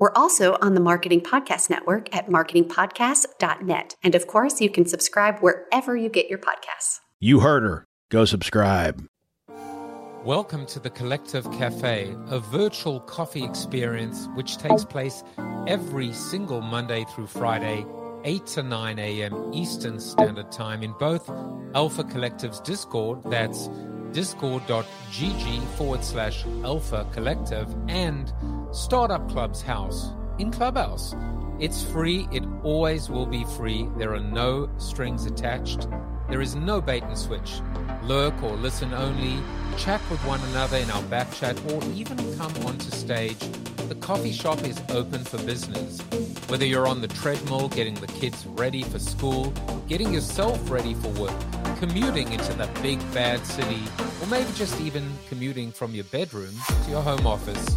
We're also on the Marketing Podcast Network at marketingpodcast.net. And of course, you can subscribe wherever you get your podcasts. You heard her. Go subscribe. Welcome to the Collective Cafe, a virtual coffee experience which takes oh. place every single Monday through Friday, 8 to 9 a.m. Eastern Standard Time in both Alpha Collective's Discord, that's discord.gg forward slash alpha collective, and Startup Club's house in Clubhouse. It's free, it always will be free. There are no strings attached. There is no bait and switch. Lurk or listen only, chat with one another in our back chat, or even come onto stage. The coffee shop is open for business. Whether you're on the treadmill, getting the kids ready for school, getting yourself ready for work, commuting into the big bad city, or maybe just even commuting from your bedroom to your home office.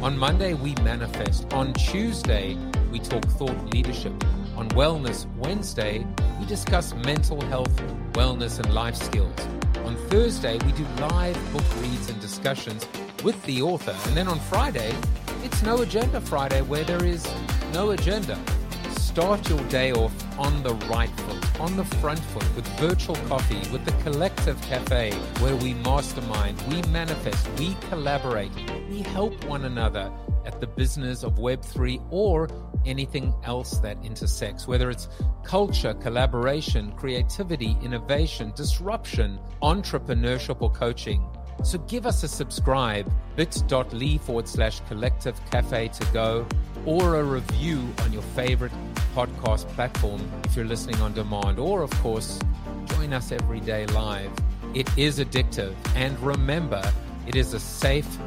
On Monday, we manifest. On Tuesday, we talk thought leadership. On Wellness Wednesday, we discuss mental health, wellness, and life skills. On Thursday, we do live book reads and discussions with the author. And then on Friday, it's No Agenda Friday, where there is no agenda. Start your day off on the right foot, on the front foot, with virtual coffee, with the Collective Cafe, where we mastermind, we manifest, we collaborate, we help one another at the business of Web3 or anything else that intersects, whether it's culture, collaboration, creativity, innovation, disruption, entrepreneurship, or coaching. So give us a subscribe, bit.ly forward slash collective cafe to go, or a review on your favorite podcast platform if you're listening on demand, or of course, join us every day live. It is addictive, and remember, it is a safe,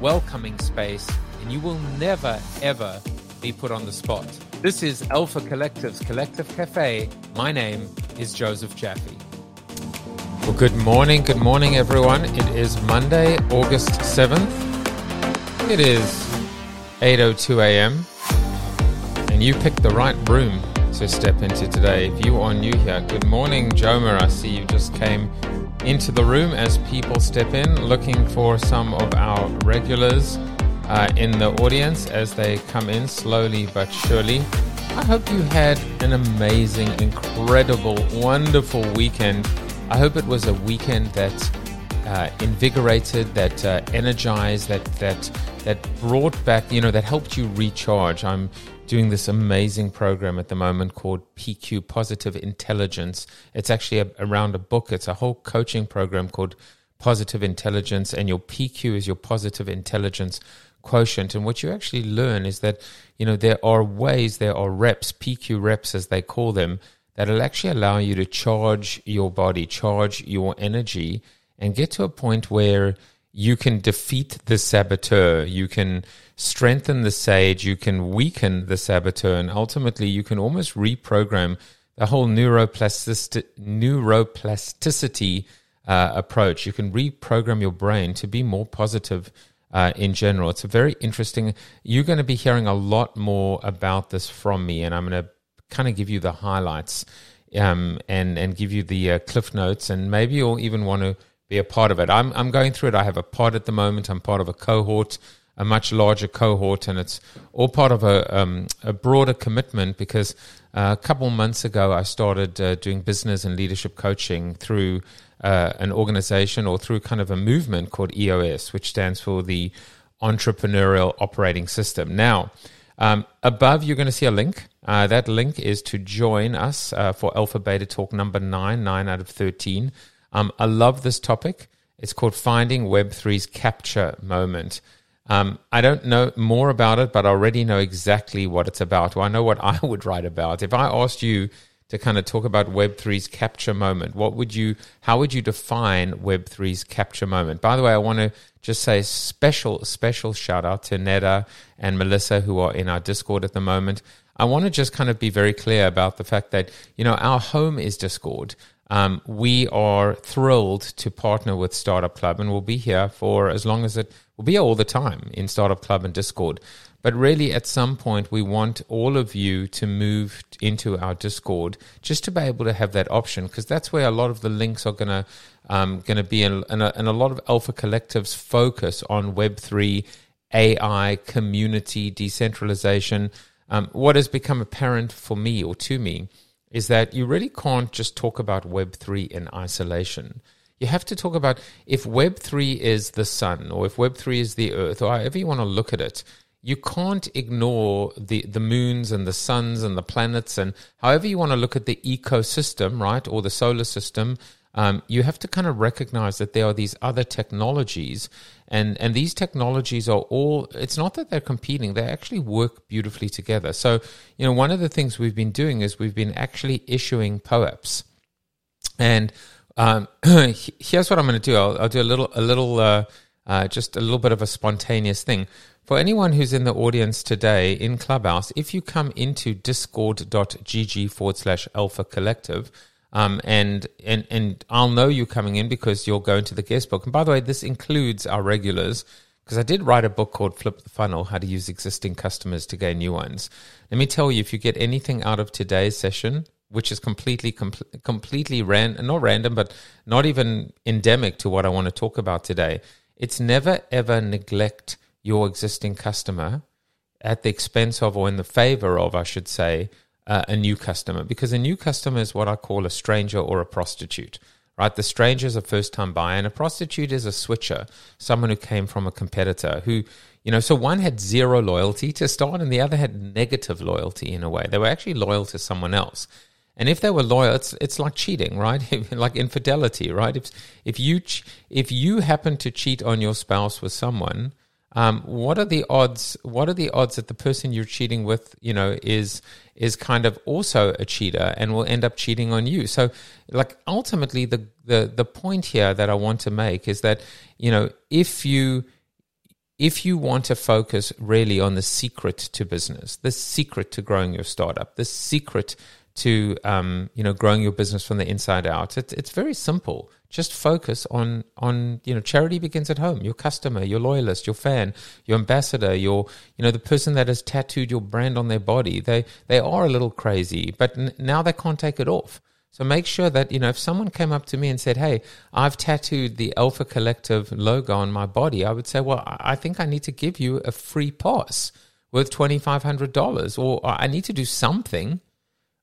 welcoming space, and you will never, ever be put on the spot. This is Alpha Collective's Collective Cafe. My name is Joseph Jaffe. Well, good morning, good morning, everyone. It is Monday, August 7th. It is 8.02 a.m. And you picked the right room to step into today. If you are new here, good morning, Jomer. I see you just came into the room as people step in, looking for some of our regulars uh, in the audience as they come in slowly but surely. I hope you had an amazing, incredible, wonderful weekend. I hope it was a weekend that uh, invigorated, that uh, energized, that that that brought back, you know, that helped you recharge. I'm doing this amazing program at the moment called PQ Positive Intelligence. It's actually a, around a book. It's a whole coaching program called Positive Intelligence, and your PQ is your positive intelligence quotient. And what you actually learn is that, you know, there are ways, there are reps, PQ reps as they call them, that'll actually allow you to charge your body, charge your energy, and get to a point where you can defeat the saboteur, you can strengthen the sage, you can weaken the saboteur, and ultimately you can almost reprogram the whole neuroplasticity, neuroplasticity uh, approach. You can reprogram your brain to be more positive uh, in general. It's a very interesting. You're going to be hearing a lot more about this from me, and I'm going to kind of give you the highlights um, and and give you the uh, cliff notes, and maybe you'll even want to be a part of it. I'm I'm going through it. I have a pod at the moment. I'm part of a cohort, a much larger cohort, and it's all part of a um, a broader commitment because uh, a couple months ago I started uh, doing business and leadership coaching through uh, an organization or through kind of a movement called EOS, which stands for the Entrepreneurial Operating System. Now, um, above, you're going to see a link. Uh, that link is to join us uh, for Alpha Beta Talk number nine, nine out of 13. Um, I love this topic. It's called Finding Web3's Capture Moment. Um, I don't know more about it, but I already know exactly what it's about. Well, I know what I would write about. If I asked you to kind of talk about Web3's capture moment. What would you, how would you define Web3's capture moment? By the way, I want to just say special, special shout out to Neda and Melissa who are in our Discord at the moment. I want to just kind of be very clear about the fact that, you know, our home is Discord. Um, we are thrilled to partner with Startup Club and we'll be here for as long as it will be all the time in Startup Club and Discord. But really, at some point, we want all of you to move into our Discord just to be able to have that option because that's where a lot of the links are going to um, going to be, and, a, a lot of Alpha Collectives focus on Web three, AI, community, decentralization. Um, what has become apparent for me or to me is that you really can't just talk about Web three in isolation. You have to talk about if Web three is the sun, or if Web three is the earth, or however you want to look at it you can't ignore the, the moons and the suns and the planets and however you want to look at the ecosystem, right, or the solar system. Um, you have to kind of recognize that there are these other technologies, and and these technologies are all. It's not that they're competing; they actually work beautifully together. So, you know, one of the things we've been doing is we've been actually issuing POAPs, and um, here's what I'm going to do. I'll, I'll, do a little a little. Uh, uh, just a little bit of a spontaneous thing. For anyone who's in the audience today in Clubhouse, if you come into discord.gg forward slash alpha collective, um, and, and, and I'll know you coming in because you'll go into the guest book. And by the way, this includes our regulars because I did write a book called Flip the Funnel How to Use Existing Customers to Gain New Ones. Let me tell you, if you get anything out of today's session, which is completely, com- completely ran, not random, but not even endemic to what I want to talk about today, it's never ever neglect your existing customer at the expense of, or in the favor of, I should say, uh, a new customer. Because a new customer is what I call a stranger or a prostitute, right? The stranger is a first time buyer, and a prostitute is a switcher, someone who came from a competitor who, you know, so one had zero loyalty to start, and the other had negative loyalty in a way. They were actually loyal to someone else. And if they were loyal, it's it's like cheating, right? like infidelity, right? If if you if you happen to cheat on your spouse with someone, um, what are the odds? What are the odds that the person you're cheating with, you know, is is kind of also a cheater and will end up cheating on you? So, like ultimately, the the the point here that I want to make is that you know if you if you want to focus really on the secret to business, the secret to growing your startup, the secret to um, you know growing your business from the inside out. It's it's very simple. Just focus on on you know charity begins at home. Your customer, your loyalist, your fan, your ambassador, your you know the person that has tattooed your brand on their body. They they are a little crazy, but n- now they can't take it off. So make sure that you know if someone came up to me and said, "Hey, I've tattooed the Alpha Collective logo on my body," I would say, "Well, I think I need to give you a free pass worth twenty five hundred dollars, or I need to do something."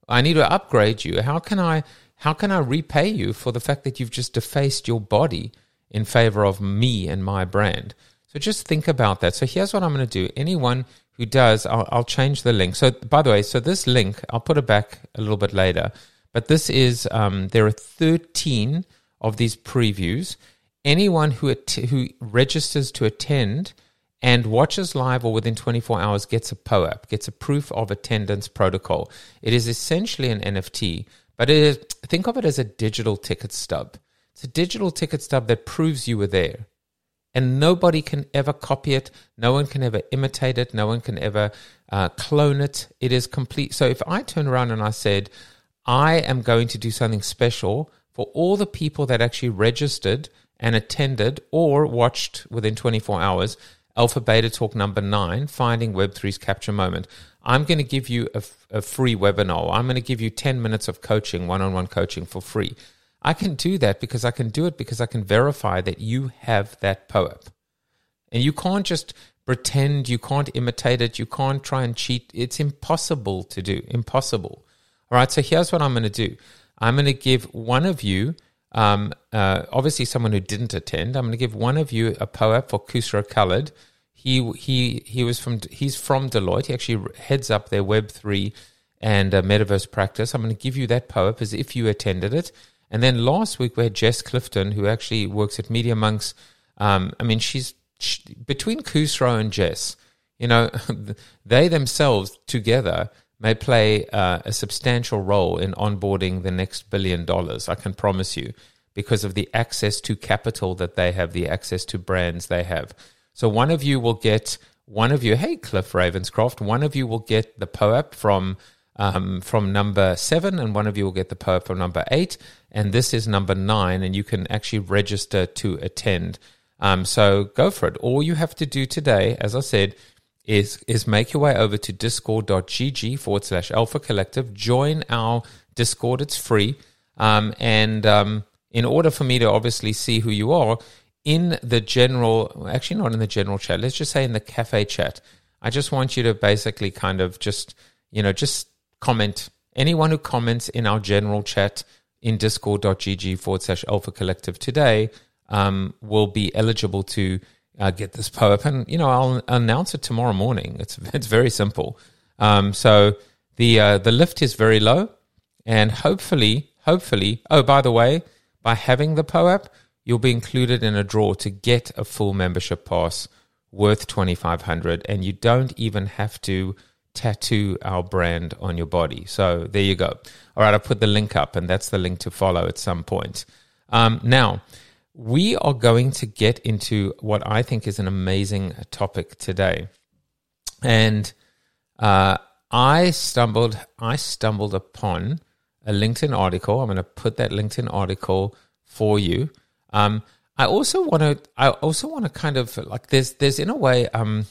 I need to upgrade you. How can I how can I repay you for the fact that you've just defaced your body in favor of me and my brand? So just think about that. So here's what I'm going to do. Anyone who does, I'll, I'll change the link. So by the way, so this link, I'll put it back a little bit later. But this is um, there are 13 of these previews. Anyone who att- who registers to attend and watches live or within 24 hours gets a POAP, gets a proof of attendance protocol. It is essentially an NFT, but it is, think of it as a digital ticket stub. It's a digital ticket stub that proves you were there. And nobody can ever copy it. No one can ever imitate it. No one can ever uh, clone it. It is complete. So if I turn around and I said, I am going to do something special for all the people that actually registered and attended or watched within 24 hours, Alpha Beta Talk number nine, Finding Web3's Capture Moment. I'm going to give you a, a free webinar. I'm going to give you 10 minutes of coaching, one on one coaching for free. I can do that because I can do it because I can verify that you have that POAP. And you can't just pretend, you can't imitate it, you can't try and cheat. It's impossible to do. Impossible. All right, so here's what I'm going to do I'm going to give one of you um, uh, obviously, someone who didn't attend, I'm going to give one of you a POAP for Khusro Khalid. He he he was from he's from Deloitte. He actually heads up their Web three and uh, metaverse practice. I'm going to give you that POAP as if you attended it. And then last week we had Jess Clifton, who actually works at Media Monks. Um, I mean, she's she, between Khusro and Jess. You know, they themselves together may play uh, a substantial role in onboarding the next billion dollars. I can promise you, because of the access to capital that they have, the access to brands they have. So one of you will get one of you, hey, Cliff Ravenscroft, one of you will get the POAP from um, from number seven, and one of you will get the POAP from number eight, and this is number nine, and you can actually register to attend. Um, so go for it. All you have to do today, as I said, is is make your way over to discord.gg forward slash alpha collective. Join our Discord. It's free. Um, and um, in order for me to obviously see who you are, in the general, actually not in the general chat, let's just say in the cafe chat, I just want you to basically kind of just, you know, just comment. Anyone who comments in our general chat in discord.gg forward slash alpha collective today um, will be eligible to uh, get this POAP. And, you know, I'll announce it tomorrow morning. It's, it's very simple. Um, so the, uh, the lift is very low. And hopefully, hopefully, oh, by the way, by having the POAP, you'll be included in a draw to get a full membership pass worth 2500 and you don't even have to tattoo our brand on your body. So there you go. All right, I'll put the link up, and that's the link to follow at some point. Um, now, we are going to get into what I think is an amazing topic today. And uh, I stumbled, I stumbled upon a LinkedIn article. I'm going to put that LinkedIn article for you. Um, I also want to, I also want to kind of like there's, there's in a way, um,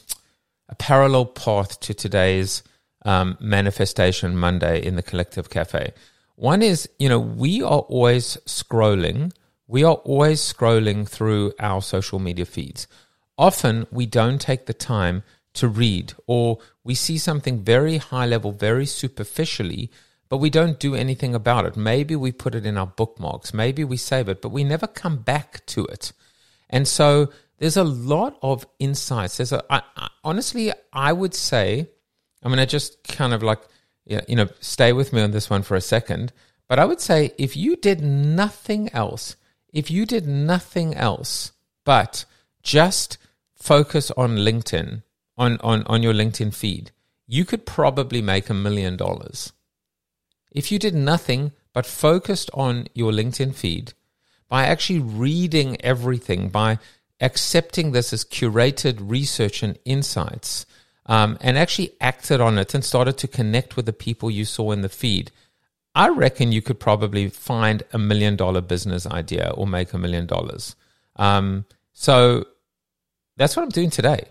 a parallel path to today's um, manifestation Monday in the Collective Cafe. One is, you know, we are always scrolling. We are always scrolling through our social media feeds. Often we don't take the time to read, or we see something very high level, very superficially, but we don't do anything about it. Maybe we put it in our bookmarks, maybe we save it, but we never come back to it. And so there's a lot of insights. There's a I, I, honestly, I would say, I'm going to just kind of like you know stay with me on this one for a second. But I would say if you did nothing else, if you did nothing else but just focus on LinkedIn on on on your LinkedIn feed, you could probably make a million dollars. If you did nothing but focused on your LinkedIn feed by actually reading everything, by accepting this as curated research and insights, um, and actually acted on it and started to connect with the people you saw in the feed, I reckon you could probably find a million dollar business idea or make a million dollars. Um, so that's what I'm doing today.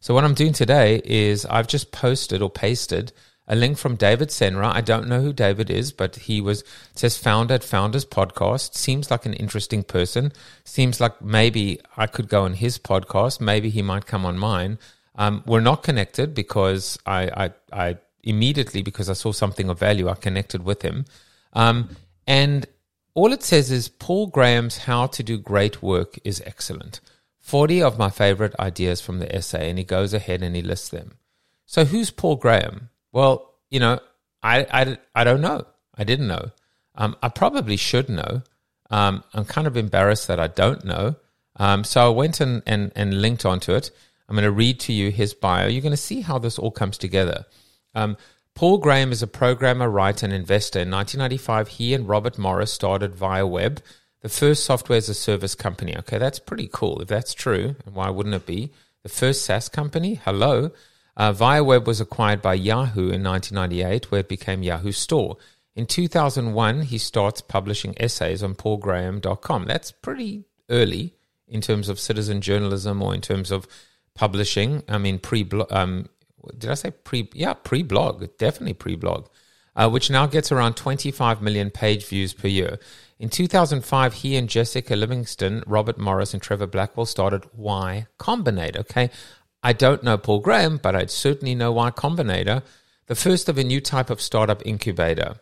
So what I'm doing today is I've just posted or pasted a link from David Senra. I don't know who David is, but he was says founder at Founders Podcast. Seems like an interesting person. Seems like maybe I could go on his podcast. Maybe he might come on mine. Um, we're not connected because I, I, I, immediately because I saw something of value, I connected with him. Um, and all it says is Paul Graham's How to Do Great Work is excellent. 40 of my favorite ideas from the essay, and he goes ahead and he lists them. So, who's Paul Graham? Well, you know, I, I, I don't know. I didn't know. Um, I probably should know. Um, I'm kind of embarrassed that I don't know. Um, so I went and, and, and linked onto it. I'm going to read to you his bio. You're going to see how this all comes together. Um, Paul Graham is a programmer, writer, and investor. In 1995, he and Robert Morris started ViaWeb, the first software as a service company. Okay, that's pretty cool. If that's true, why wouldn't it be? The first SaaS company? Hello. Uh, ViaWeb was acquired by Yahoo in 1998, where it became Yahoo Store. In 2001, he starts publishing essays on paulgraham.com. That's pretty early in terms of citizen journalism or in terms of publishing. I mean, pre um, did I say pre? Yeah, pre blog, definitely pre blog, uh, which now gets around 25 million page views per year. In 2005, he and Jessica Livingston, Robert Morris, and Trevor Blackwell started Y Combinator. Okay, I don't know Paul Graham, but I'd certainly know Y Combinator, the first of a new type of startup incubator.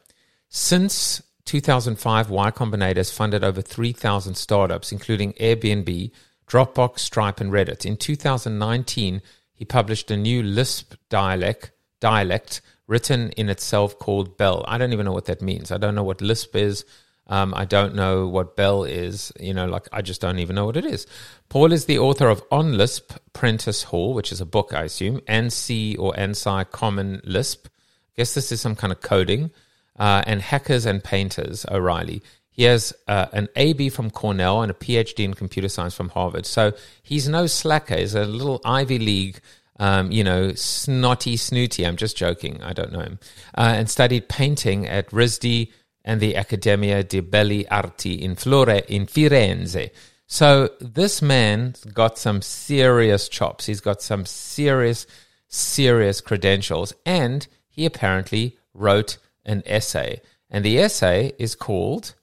Since 2005, Y Combinator has funded over 3,000 startups, including Airbnb, Dropbox, Stripe, and Reddit. In 2019, he published a new Lisp dialect, dialect written in itself called Bel. I don't even know what that means. I don't know what Lisp is. Um, I don't know what Bel is. You know, like I just don't even know what it is. Paul is the author of On Lisp, Prentice Hall, which is a book, I assume, ANSI or ANSI Common Lisp. I guess this is some kind of coding. Uh, and Hackers and Painters, O'Reilly. He has uh, an AB from Cornell and a PhD in computer science from Harvard. So he's no slacker. He's a little Ivy League um, you know, snotty snooty. I'm just joking. I don't know him. Uh, and studied painting at RISD and the Accademia di Belle Arti in, Flore, in Firenze. So this man's got some serious chops. He's got some serious, serious credentials. And he apparently wrote an essay. And the essay is called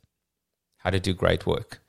How to Do Great Work.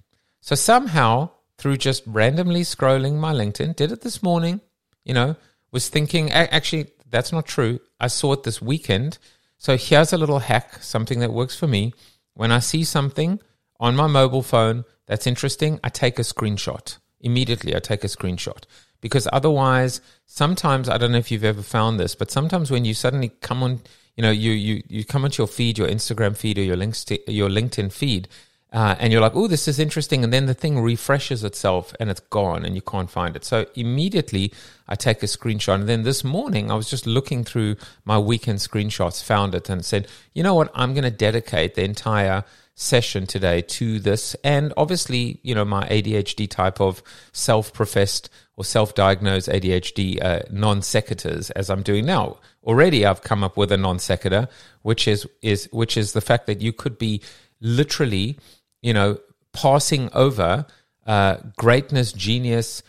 So somehow, through just randomly scrolling my LinkedIn, did it this morning, you know, was thinking, actually, that's not true. I saw it this weekend. So here's a little hack, something that works for me. When I see something on my mobile phone that's interesting, I take a screenshot. Immediately, I take a screenshot. Because otherwise, sometimes, I don't know if you've ever found this, but sometimes when you suddenly come on, you know, you, you, you come onto your feed, your Instagram feed or your, links your LinkedIn feed, uh, and you're like, oh, this is interesting. And then the thing refreshes itself and it's gone and you can't find it. So immediately I take a screenshot. And then this morning I was just looking through my weekend screenshots, found it and said, you know what? I'm going to dedicate the entire session today to this. And obviously, you know, my ADHD type of self professed or self diagnosed ADHD uh, non sequiturs as I'm doing now. Already I've come up with a non sequitur, which is, is, which is the fact that you could be literally you know, passing over uh, greatness, genius.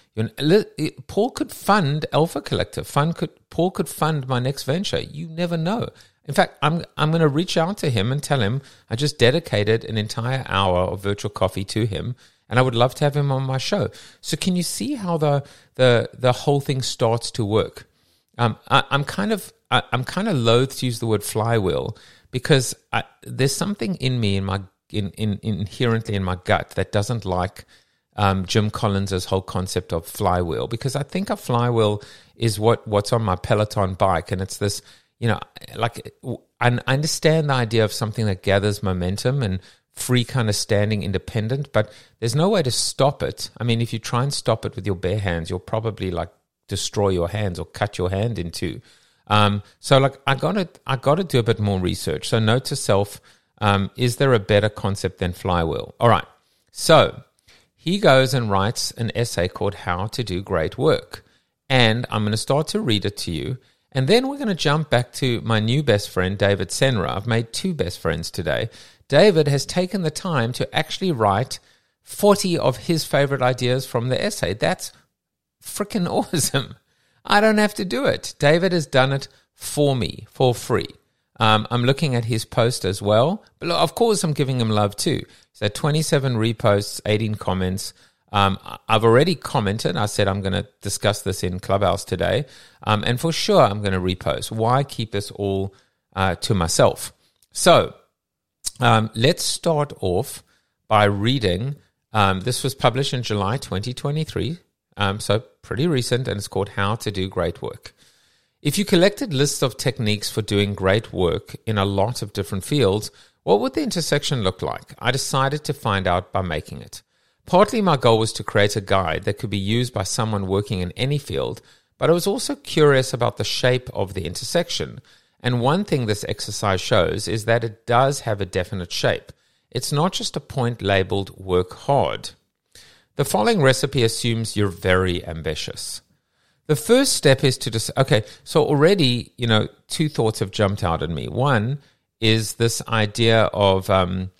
Paul could fund Alpha Collective. Fund could Paul could fund my next venture. You never know. In fact, I'm I'm going to reach out to him and tell him I just dedicated an entire hour of virtual coffee to him, and I would love to have him on my show. So, can you see how the the the whole thing starts to work? Um, I, am kind of I, am kind of loath to use the word flywheel because I, there's something in me in my in, in, inherently in my gut that doesn't like um, Jim Collins's whole concept of flywheel because I think a flywheel is what what's on my Peloton bike, and it's this, you know, like I understand the idea of something that gathers momentum and free kind of standing independent, but there's no way to stop it. I mean, if you try and stop it with your bare hands, you'll probably like destroy your hands or cut your hand in two. Um, so like I gotta I gotta do a bit more research. So note to self um, is there a better concept than flywheel? All right. So he goes and writes an essay called How to Do Great Work. And I'm going to start to read it to you. And then we're going to jump back to my new best friend, David Senra. I've made two best friends today. David has taken the time to actually write 40 of his favorite ideas from the essay. That's freaking awesome. I don't have to do it. David has done it for me for free. Um, I'm looking at his post as well. But of course, I'm giving him love too. So 27 reposts, 18 comments. Um, I've already commented. I said I'm going to discuss this in Clubhouse today. Um, and for sure, I'm going to repost. Why keep this all uh, to myself? So um, let's start off by reading. Um, this was published in July 2023. Um, so pretty recent, and it's called How to Do Great Work. If you collected lists of techniques for doing great work in a lot of different fields, what would the intersection look like? I decided to find out by making it. Partly my goal was to create a guide that could be used by someone working in any field, but I was also curious about the shape of the intersection. And one thing this exercise shows is that it does have a definite shape. It's not just a point labeled work hard. The following recipe assumes you're very ambitious. The first step is to just, okay, so already, you know, two thoughts have jumped out at me. One is this idea of, um,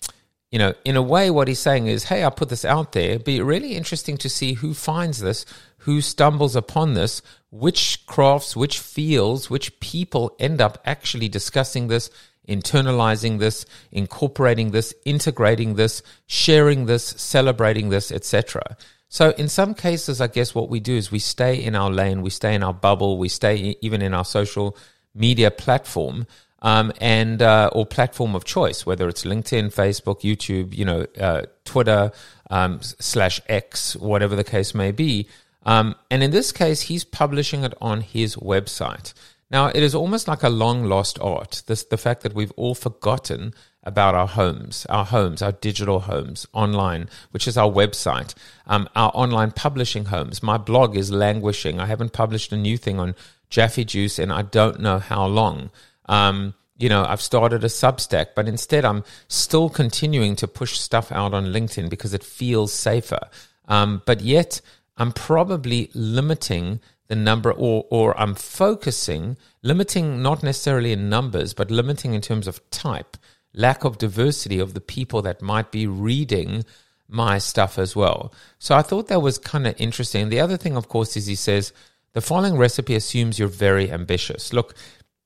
you know, in a way, what he's saying is, hey, I put this out there. Be really interesting to see who finds this, who stumbles upon this, which crafts, which fields, which people end up actually discussing this, internalizing this, incorporating this, integrating this, sharing this, celebrating this, etc. So in some cases, I guess what we do is we stay in our lane, we stay in our bubble, we stay even in our social media platform. Um, and uh, or platform of choice, whether it's LinkedIn, Facebook, YouTube, you know, uh, Twitter um, slash X, whatever the case may be. Um, and in this case, he's publishing it on his website. Now, it is almost like a long lost art. This the fact that we've all forgotten about our homes, our homes, our digital homes online, which is our website, um, our online publishing homes. My blog is languishing. I haven't published a new thing on Jaffe Juice in I don't know how long. Um, you know, I've started a Substack, but instead I'm still continuing to push stuff out on LinkedIn because it feels safer. Um, but yet, I'm probably limiting the number or or I'm focusing, limiting not necessarily in numbers, but limiting in terms of type, lack of diversity of the people that might be reading my stuff as well. So I thought that was kind of interesting. The other thing, of course, is he says the following recipe assumes you're very ambitious. Look,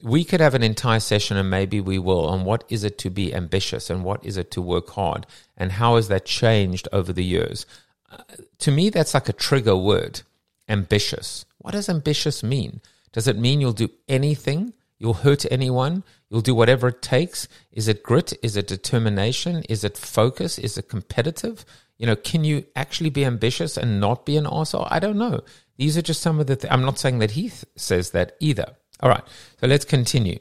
we could have an entire session, and maybe we will, on what is it to be ambitious and what is it to work hard, and how has that changed over the years. Uh, to me, that's like a trigger word ambitious. What does ambitious mean? Does it mean you'll do anything? You'll hurt anyone? You'll do whatever it takes? Is it grit? Is it determination? Is it focus? Is it competitive? You know, can you actually be ambitious and not be an asshole? I don't know. These are just some of the. Th- I'm not saying that he th- says that either. All right, so let's continue.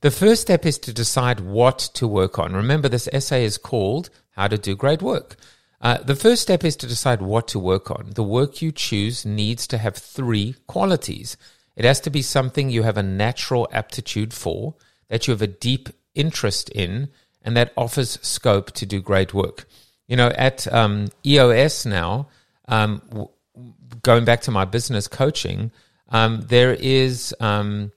The first step is to decide what to work on. Remember, this essay is called "How to Do Great Work." Uh, the first step is to decide what to work on. The work you choose needs to have three qualities. It has to be something you have a natural aptitude for, that you have a deep interest in, and that offers scope to do great work. You know, at um, EOS now, um, w- going back to my business coaching, um, there is um,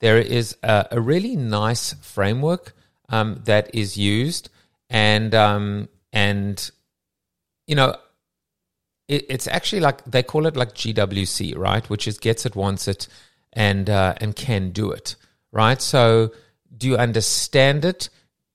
there is a, a, really nice framework um, that is used, and um, and you know, it, it's actually like they call it like GWC, right? Which is gets it, wants it, and uh, and can do it, right? So, do you understand it?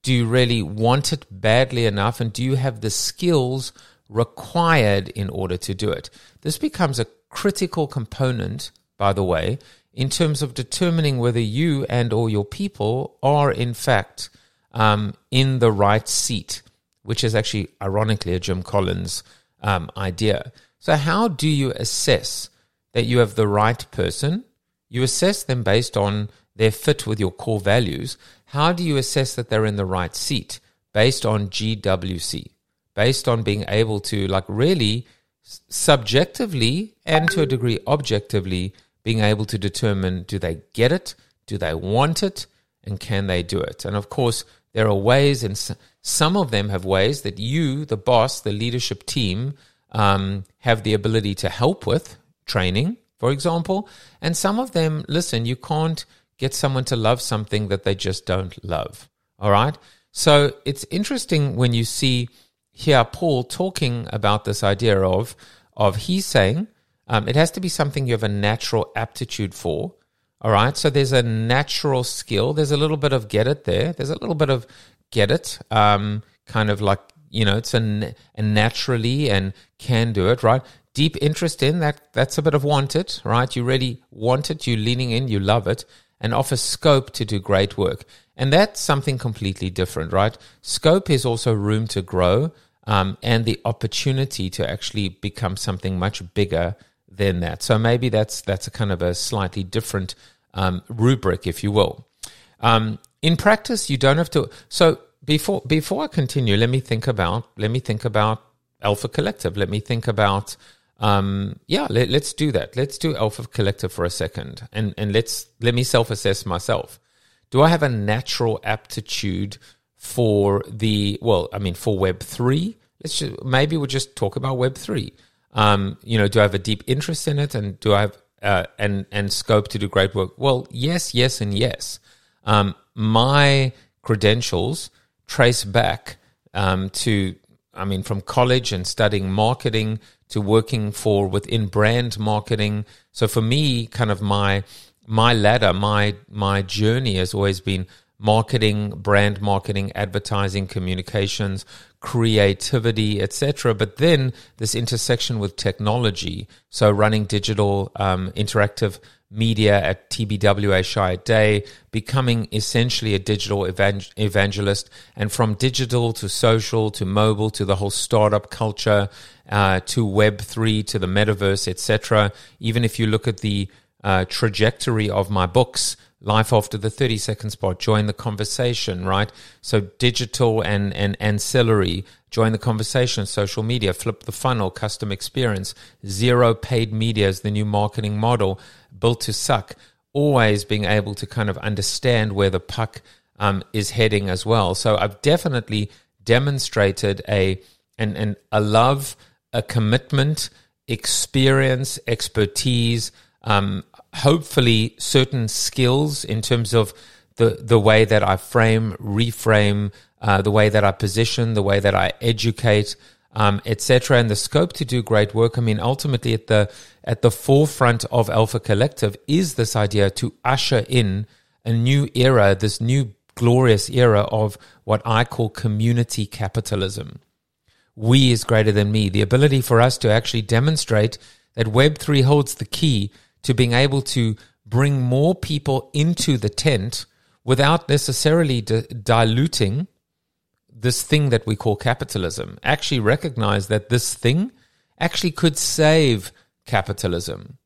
Do you really want it badly enough? And do you have the skills required in order to do it? This becomes a critical component, by the way, in terms of determining whether you and or your people are in fact um, in the right seat which is actually ironically a Jim Collins um, idea. So, how do you assess that you have the right person? You assess them based on their fit with your core values. How do you assess that they're in the right seat? Based on GWC, based on being able to, like, really subjectively and to a degree objectively, being able to determine do they get it? Do they want it? And can they do it? And of course, there are ways, and some of them have ways that you, the boss, the leadership team, um, have the ability to help with training, for example. And some of them, listen, you can't get someone to love something that they just don't love. All right. So it's interesting when you see here Paul talking about this idea of of he's saying um, it has to be something you have a natural aptitude for. All right. So there's a natural skill. There's a little bit of get it there. There's a little bit of get it. Um, kind of like, you know, it's a, a naturally and can do it, right? Deep interest in that. That's a bit of want it, right? You really want it. You're leaning in. You love it and offer scope to do great work. And that's something completely different, right? Scope is also room to grow um, and the opportunity to actually become something much bigger than that. So maybe that's that's a kind of a slightly different um, rubric, if you will. Um, in practice, you don't have to. So before before I continue, let me think about let me think about Alpha Collective. Let me think about um, yeah. Let, let's do that. Let's do Alpha Collective for a second, and and let's let me self assess myself. Do I have a natural aptitude for the well? I mean, for Web three. Let's just, maybe we'll just talk about Web three. Um, you know, do I have a deep interest in it, and do I have uh, and and scope to do great work? Well, yes, yes, and yes. Um, my credentials trace back um, to, I mean, from college and studying marketing to working for within brand marketing. So for me, kind of my my ladder, my my journey has always been marketing, brand marketing, advertising, communications, creativity, etc. But then this intersection with technology, so running digital um, interactive media at TBWA\Chiat\Day, becoming essentially a digital evangelist, and from digital to social to mobile to the whole startup culture uh, to Web three to the metaverse, etc. Even if you look at the uh, trajectory of my books life after the 30 second spot join the conversation right? So digital and and ancillary join the conversation social media flip the funnel custom experience zero paid media is the new marketing model built to suck. Always being able to kind of understand where the puck um, is heading as well. So i've definitely demonstrated a and and a love a commitment experience expertise um, hopefully certain skills in terms of the the way that I frame, reframe, uh, the way that I position, the way that I educate, um, etc., and the scope to do great work. I mean, ultimately, at the at the forefront of Alpha Collective is this idea to usher in a new era, this new glorious era of what I call community capitalism. We is greater than me. The ability for us to actually demonstrate that Web3 holds the key to being able to bring more people into the tent without necessarily di- diluting this thing that we call capitalism. Actually, recognize that this thing actually could save capitalism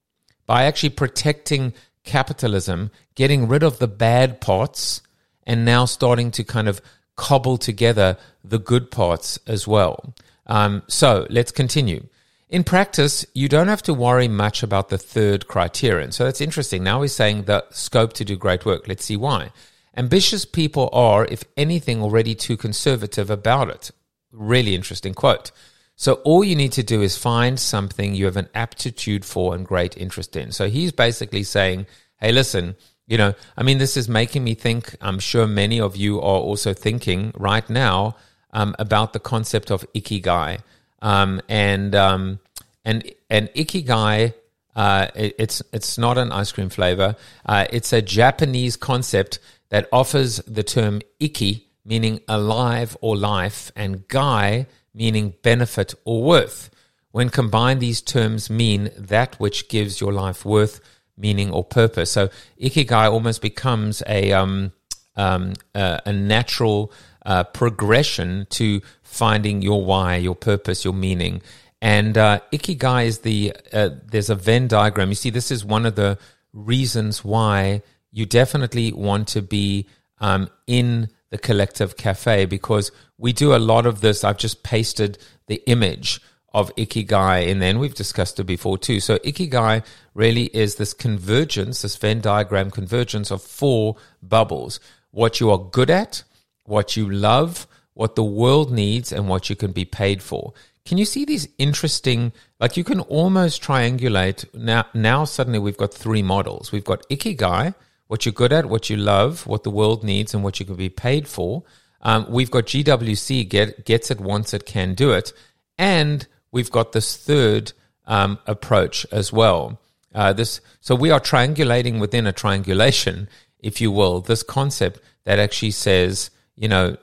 by actually protecting capitalism, getting rid of the bad parts, and now starting to kind of cobble together the good parts as well. Um, so let's continue. In practice, you don't have to worry much about the third criterion. So that's interesting. Now he's saying the scope to do great work. Let's see why. Ambitious people are, if anything, already too conservative about it. Really interesting quote. So all you need to do is find something you have an aptitude for and great interest in. So he's basically saying, hey, listen, you know, I mean, this is making me think, I'm sure many of you are also thinking right now um, about the concept of ikigai. Um, and, um, and, and ikigai, uh, it, it's, it's not an ice cream flavor. Uh, it's a Japanese concept that offers the term iki, meaning alive or life, and gai, meaning benefit or worth. When combined, these terms mean that which gives your life worth, meaning, or purpose. So, ikigai almost becomes a um, um, uh, a natural uh, progression to finding your why, your purpose, your meaning. And uh, ikigai is the uh, there's a Venn diagram. You see, this is one of the reasons why you definitely want to be um, in the collective cafe because we do a lot of this. I've just pasted the image of ikigai and then we've discussed it before too. So ikigai really is this convergence, this Venn diagram convergence of four bubbles. What you are good at, what you love, what the world needs, and what you can be paid for. Can you see these interesting, like you can almost triangulate now, now suddenly we've got three models. We've got ikigai, what you're good at, what you love, what the world needs, and what you can be paid for. Um, we've got GWC get, gets it, wants it, can do it, and we've got this third um, approach as well. Uh, this so we are triangulating within a triangulation, if you will, this concept that actually says, you know,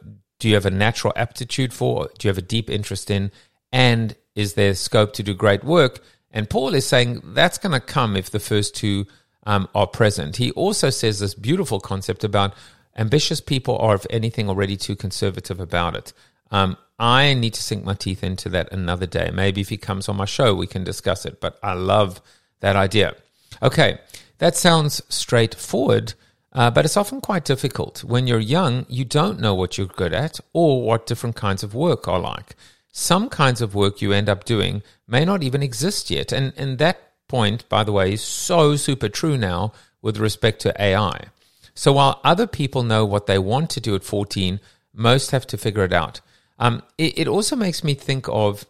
do you have a natural aptitude for? Do you have a deep interest in? And is there scope to do great work? And Paul is saying that's going to come if the first two um, are present. He also says this beautiful concept about ambitious people are, if anything, already too conservative about it. Um, I need to sink my teeth into that another day. Maybe if he comes on my show, we can discuss it. But I love that idea. Okay, that sounds straightforward, uh, but it's often quite difficult. When you're young, you don't know what you're good at or what different kinds of work are like. Some kinds of work you end up doing may not even exist yet, and, and that point, by the way, is so super true now with respect to AI. So while other people know what they want to do at 14, most have to figure it out. Um, it, it, also makes me think of,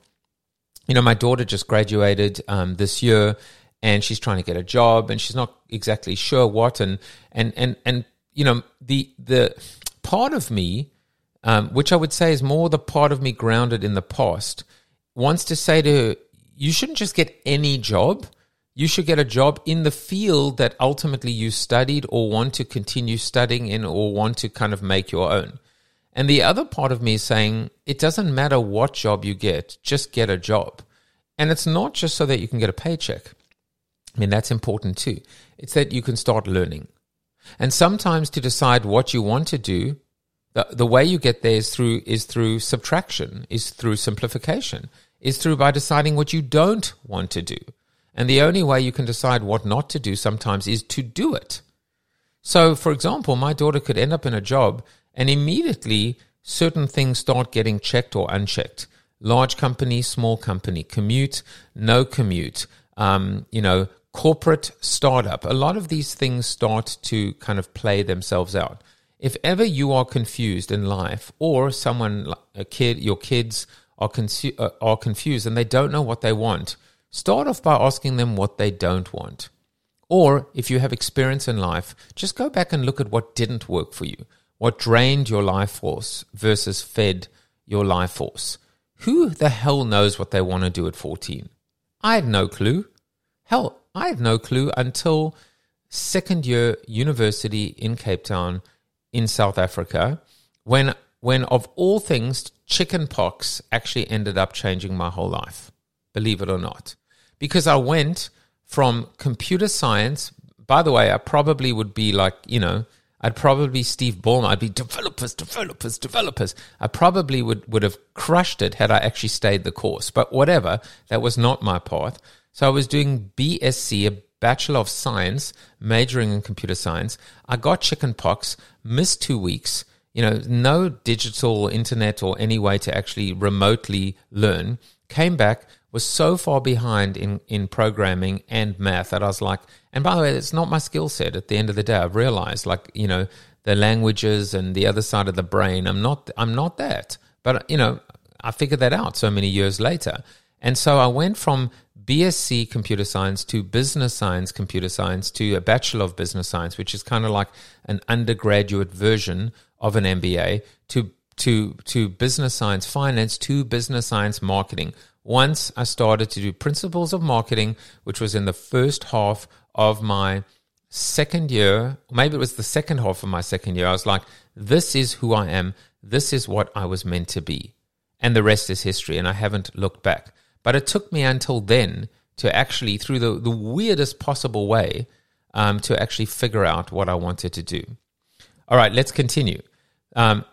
you know, my daughter just graduated um, this year, and she's trying to get a job, and she's not exactly sure what, and and and and you know, the the part of me, um, which I would say is more the part of me grounded in the past, wants to say to her, you shouldn't just get any job you should get a job in the field that ultimately you studied or want to continue studying in or want to kind of make your own. And the other part of me is saying it doesn't matter what job you get, just get a job. And it's not just so that you can get a paycheck. I mean, that's important too. It's that you can start learning. And sometimes to decide what you want to do, the, the way you get there is through, is through subtraction, is through simplification, is through by deciding what you don't want to do. And the only way you can decide what not to do sometimes is to do it. So, for example, my daughter could end up in a job and immediately certain things start getting checked or unchecked. Large company, small company, commute, no commute, um, you know, corporate startup. A lot of these things start to kind of play themselves out. If ever you are confused in life, or someone, a kid, your kids are, consu- uh, are confused and they don't know what they want, Start off by asking them what they don't want. Or if you have experience in life, just go back and look at what didn't work for you, what drained your life force versus fed your life force. Who the hell knows what they want to do at 14? I had no clue. Hell, I had no clue until second year university in Cape Town in South Africa when when of all things chicken pox actually ended up changing my whole life. Believe it or not. Because I went from computer science. By the way, I probably would be like, you know, I'd probably be Steve Ballmer. I'd be developers, developers, developers. I probably would, would have crushed it had I actually stayed the course. But whatever, that was not my path. So I was doing BSc, a Bachelor of Science, majoring in computer science. I got chickenpox, missed two weeks, you know, no digital internet or any way to actually remotely learn. Came back, was so far behind in, in programming and math that I was like, and by the way, it's not my skill set at the end of the day. I've realized like, you know, the languages and the other side of the brain, I'm not, I'm not that. But, you know, I figured that out so many years later. And so I went from BSc computer science to business science computer science to a bachelor of business science, which is kind of like an undergraduate version of an MBA to to to business science finance to business science marketing once I started to do principles of marketing, which was in the first half of my second year, maybe it was the second half of my second year, I was like, this is who I am. This is what I was meant to be. And the rest is history. And I haven't looked back. But it took me until then to actually, through the, the weirdest possible way, um, to actually figure out what I wanted to do. All right, let's continue. Um,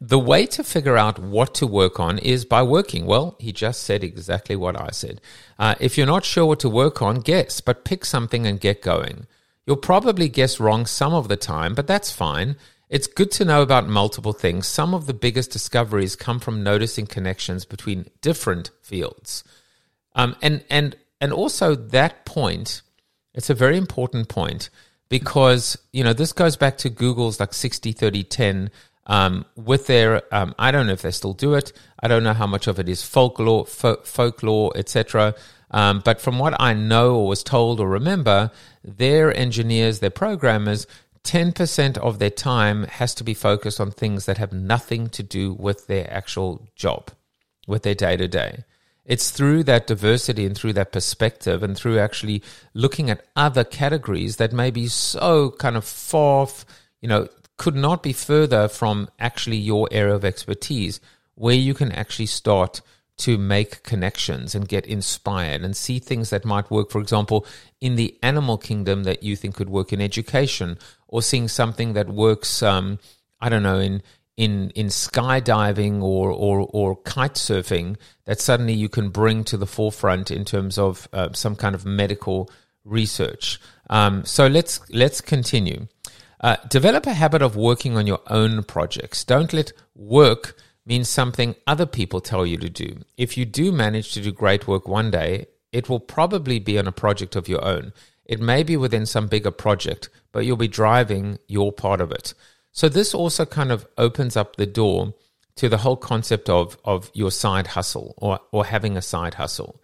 the way to figure out what to work on is by working. Well, he just said exactly what I said. Uh, if you're not sure what to work on, guess, but pick something and get going. You'll probably guess wrong some of the time, but that's fine. It's good to know about multiple things. Some of the biggest discoveries come from noticing connections between different fields. Um, and, and, and also that point, it's a very important point because, you know, this goes back to Google's like 60, 30, 10 um, with their um, I don't know if they still do it. I don't know how much of it is folklore, fo- folklore, etc. Um, but from what I know or was told or remember, their engineers, their programmers, 10% of their time has to be focused on things that have nothing to do with their actual job, with their day to day. It's through that diversity and through that perspective and through actually looking at other categories that may be so kind of far, you know, could not be further from actually your area of expertise where you can actually start to make connections and get inspired and see things that might work, for example, in the animal kingdom that you think could work in education, or seeing something that works, um, I don't know, in in in skydiving or or or kite surfing that suddenly you can bring to the forefront in terms of uh, some kind of medical research. Um, so let's let's continue. Uh, develop a habit of working on your own projects. Don't let work mean something other people tell you to do. If you do manage to do great work one day, it will probably be on a project of your own. It may be within some bigger project, but you'll be driving your part of it. So this also kind of opens up the door to the whole concept of, of your side hustle or, or having a side hustle.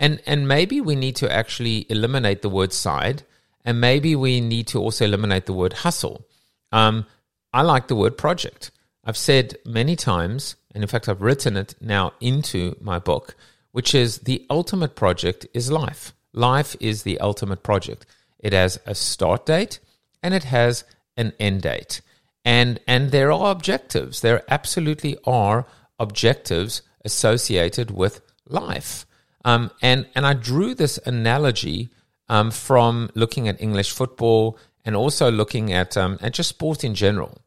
And, and maybe we need to actually eliminate the word side and maybe we need to also eliminate the word hustle. Um, I like the word project. I've said many times, and in fact, I've written it now into my book, which is the ultimate project is life. Life is the ultimate project. It has a start date and it has an end date. And, and there are objectives. There absolutely are objectives associated with life. Um, and, and I drew this analogy um, from looking at English football and also looking at um, at just sport in general.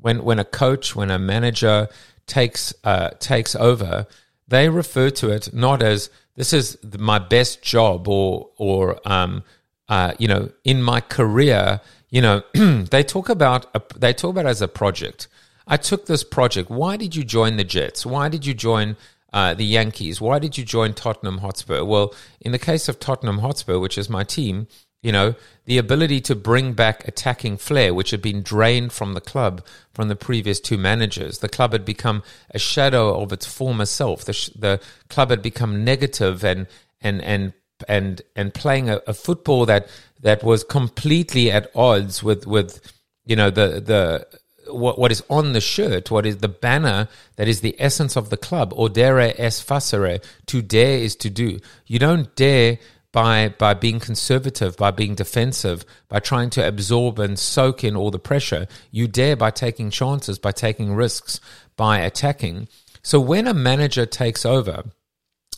When when a coach, when a manager takes uh, takes over, they refer to it not as this is my best job or or um, uh, you know in my career. You know they talk about a, they talk about as a project. I took this project. Why did you join the Jets? Why did you join uh, the Yankees. Why did you join Tottenham Hotspur? Well, in the case of Tottenham Hotspur, which is my team, you know, the ability to bring back attacking flair, which had been drained from the club from the previous two managers. The club had become a shadow of its former self. The, sh- the club had become negative and, and, and and and playing a, a, football that that was completely at odds with with you know the the what, what is on the shirt, what is the banner that is the essence of the club. Audere est facere. To dare is to do. You don't dare by by being conservative, by being defensive, by trying to absorb and soak in all the pressure. You dare by taking chances, by taking risks, by attacking. So when a manager takes over,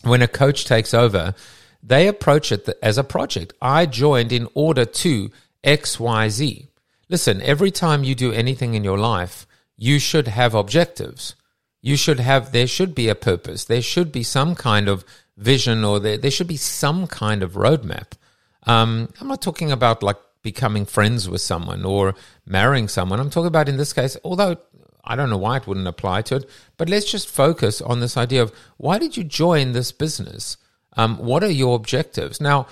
when a coach takes over, they approach it as a project. I joined in order to XYZ. Listen, every time you do anything in your life, you should have objectives. You should have, there should be a purpose. There should be some kind of vision or there, there should be some kind of roadmap. Um, I'm not talking about like becoming friends with someone or marrying someone. I'm talking about in this case, although I don't know why it wouldn't apply to it, but let's just focus on this idea of why did you join this business? Um, what are your objectives? Now,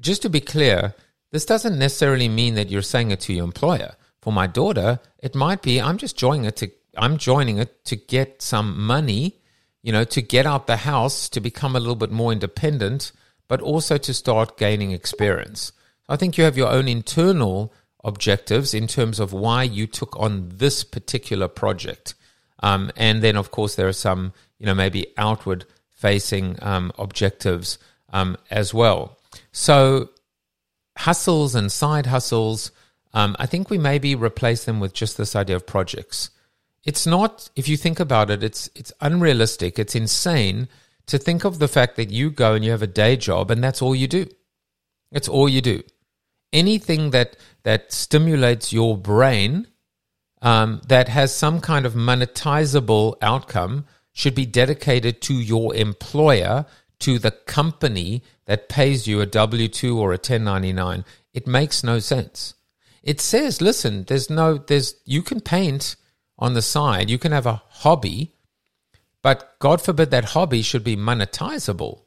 just to be clear, this doesn't necessarily mean that you're saying it to your employer. For my daughter, it might be I'm just joining it to I'm joining it to get some money, you know, to get out the house, to become a little bit more independent, but also to start gaining experience. I think you have your own internal objectives in terms of why you took on this particular project. Um, and then, of course, there are some, you know, maybe outward facing um, objectives um, as well. So, hustles and side hustles, um, I think we maybe replace them with just this idea of projects. It's not, if you think about it, it's it's unrealistic. It's insane to think of the fact that you go and you have a day job and that's all you do. It's all you do anything that that stimulates your brain um, that has some kind of monetizable outcome should be dedicated to your employer, to the company that pays you a W 2 or a 1099. It makes no sense. It says, listen, there's no, there's, you can paint on the side, you can have a hobby, but God forbid that hobby should be monetizable.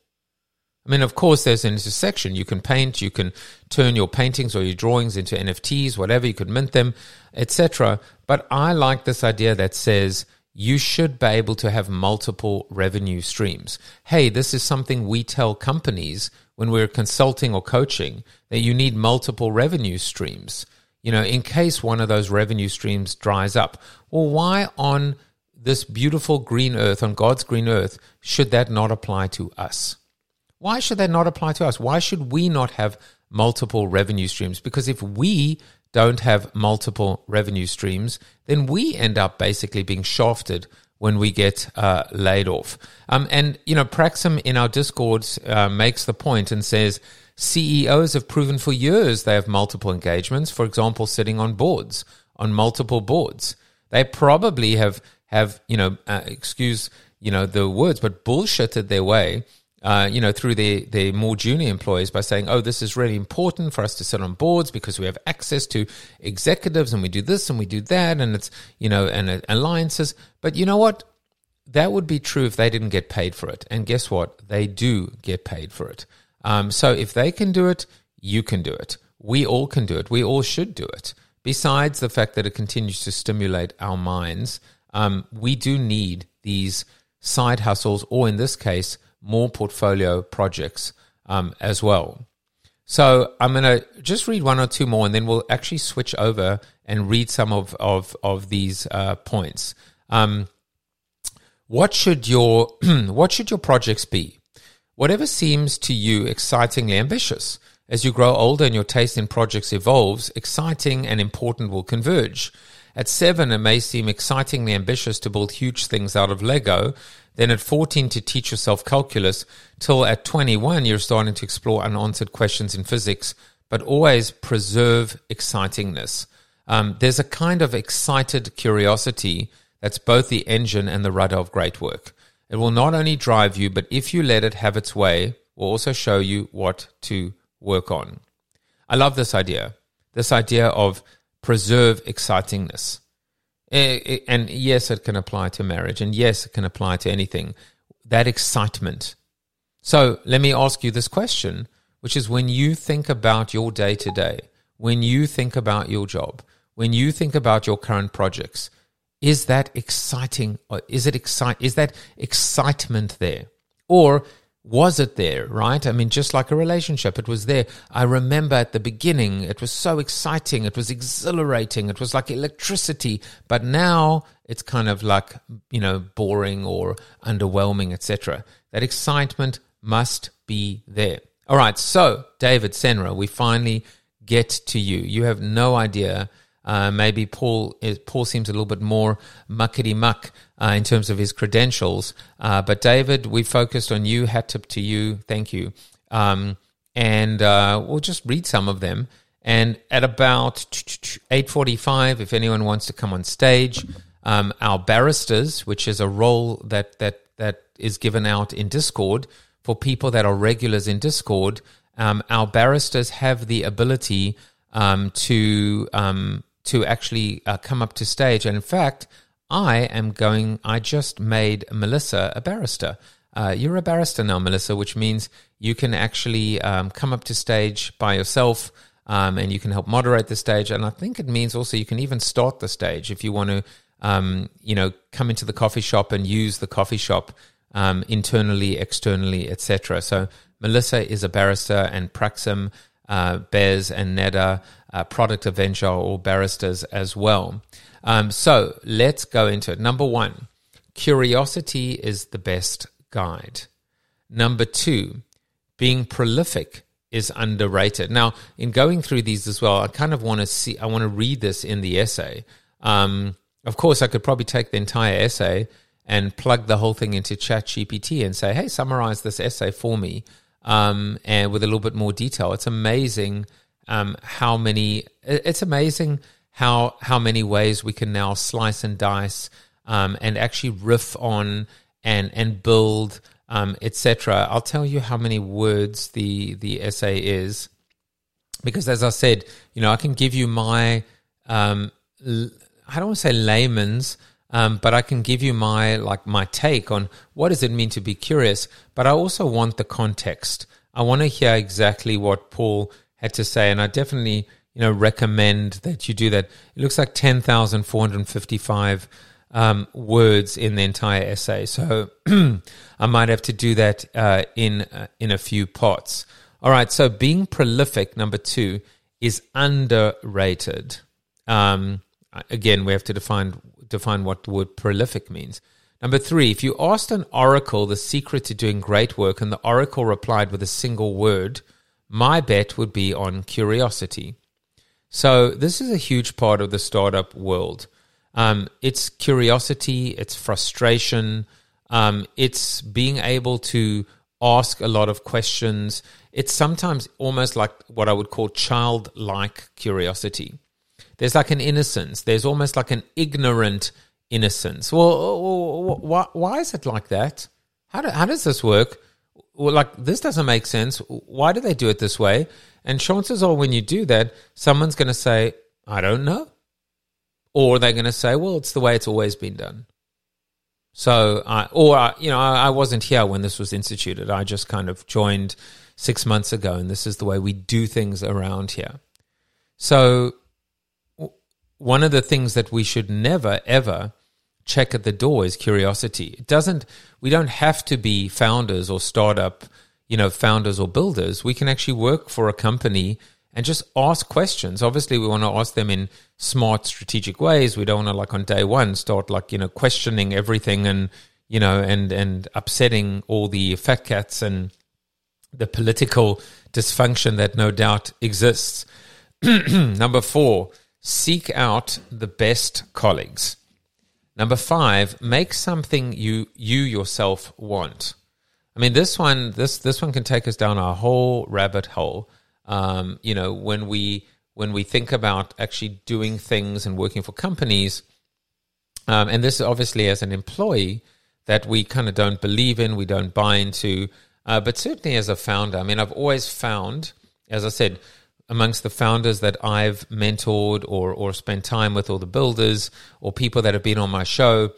I mean, of course, there's an intersection. You can paint, you can turn your paintings or your drawings into NFTs, whatever. You could mint them, etc. But I like this idea that says you should be able to have multiple revenue streams. Hey, this is something we tell companies when we're consulting or coaching that you need multiple revenue streams. You know, in case one of those revenue streams dries up. Well, why on this beautiful green earth, on God's green earth, should that not apply to us? Why should that not apply to us? Why should we not have multiple revenue streams? Because if we don't have multiple revenue streams, then we end up basically being shafted when we get uh, laid off. Um, and, you know, Praxim in our discords uh, makes the point and says CEOs have proven for years they have multiple engagements, for example, sitting on boards, on multiple boards. They probably have, have you know, uh, excuse, you know, the words, but bullshitted their way uh, you know, through their, their more junior employees by saying, oh, this is really important for us to sit on boards because we have access to executives and we do this and we do that and it's, you know, and uh, alliances. But you know what? That would be true if they didn't get paid for it. And guess what? They do get paid for it. Um, so if they can do it, you can do it. We all can do it. We all should do it. Besides the fact that it continues to stimulate our minds, um, we do need these side hustles, or in this case, more portfolio projects um, as well. So I'm going to just read one or two more, and then we'll actually switch over and read some of of of these uh, points. Um, what should your what should your projects be? Whatever seems to you excitingly ambitious. As you grow older and your taste in projects evolves, exciting and important will converge. At seven, it may seem excitingly ambitious to build huge things out of Lego, then at 14 to teach yourself calculus, till at 21 you're starting to explore unanswered questions in physics, but always preserve excitingness. Um, there's a kind of excited curiosity that's both the engine and the rudder of great work. It will not only drive you, but if you let it have its way, will also show you what to work on. I love this idea. This idea of preserve excitingness. Eh, eh, and yes, it can apply to marriage, and yes, it can apply to anything. That excitement. So let me ask you this question, which is when you think about your day to day, when you think about your job, when you think about your current projects, is that exciting? Or is it excite? Is that excitement there, or was it there, right? I mean, just like a relationship, it was there. I remember at the beginning, it was so exciting, it was exhilarating, it was like electricity, but now it's kind of like, you know, boring or underwhelming, etc. That excitement must be there. All right, so David Senra, we finally get to you. You have no idea uh, maybe Paul is, Paul seems a little bit more muckety muck uh, in terms of his credentials. Uh, but David, we focused on you. Hat tip to you. Thank you. Um, and uh, we'll just read some of them. And at about eight forty-five, if anyone wants to come on stage, um, our barristers, which is a role that that that is given out in Discord for people that are regulars in Discord. Um, our barristers have the ability um, to um, to actually uh, come up to stage. And in fact, I am going, I just made Melissa a barrister. Uh, you're a barrister now, Melissa, which means you can actually um, come up to stage by yourself um, and you can help moderate the stage. And I think it means also you can even start the stage if you want to, um, you know, come into the coffee shop and use the coffee shop um, internally, externally, etc. So Melissa is a barrister and Praxim, uh, Bez and Neda uh, product Avenger or barristers as well. Um, so let's go into it. Number one, curiosity is the best guide. Number two, being prolific is underrated. Now, in going through these as well, I kind of want to see, I want to read this in the essay. Um, of course, I could probably take the entire essay and plug the whole thing into ChatGPT and say, hey, summarize this essay for me um, and with a little bit more detail. It's amazing um, how many. It's amazing how how many ways we can now slice and dice um, and actually riff on and and build um, etc. I'll tell you how many words the the essay is because as I said, you know, I can give you my um, I don't want to say layman's. Um, but I can give you my like my take on what does it mean to be curious. But I also want the context. I want to hear exactly what Paul had to say, and I definitely you know recommend that you do that. It looks like ten thousand four hundred fifty-five um, words in the entire essay, so I might have to do that uh, in uh, in a few pots. All right, so being prolific, number two, is underrated. Um, again, we have to define define what the word prolific means. Number three, if you asked an oracle the secret to doing great work and the oracle replied with a single word, my bet would be on curiosity. So, this is a huge part of the startup world. Um, it's curiosity, it's frustration, um, it's being able to ask a lot of questions. It's sometimes almost like what I would call childlike curiosity. There's like an innocence, there's almost like an ignorant innocence. Well, why, why is it like that? How, do, how does this work? Well, like this doesn't make sense. Why do they do it this way? And chances are, when you do that, someone's going to say, "I don't know," or they're going to say, "Well, it's the way it's always been done." So, I, or uh, you know, I, I wasn't here when this was instituted. I just kind of joined six months ago, and this is the way we do things around here. So, one of the things that we should never ever check at the door is curiosity. It doesn't, we don't have to be founders or startup, you know, founders or builders. We can actually work for a company and just ask questions. Obviously, we want to ask them in smart, strategic ways. We don't want to, like, on day one, start, like, you know, questioning everything and, you know, and, and upsetting all the fat cats and the political dysfunction that no doubt exists. Number four, seek out the best colleagues. Number five, make something you you yourself want. I mean, this one this this one can take us down a whole rabbit hole. Um, you know, when we when we think about actually doing things and working for companies, um, and this is obviously as an employee that we kind of don't believe in, we don't buy into. Uh, but certainly as a founder, I mean, I've always found, as I said, amongst the founders that I've mentored or or spent time with, or the builders, or people that have been on my show,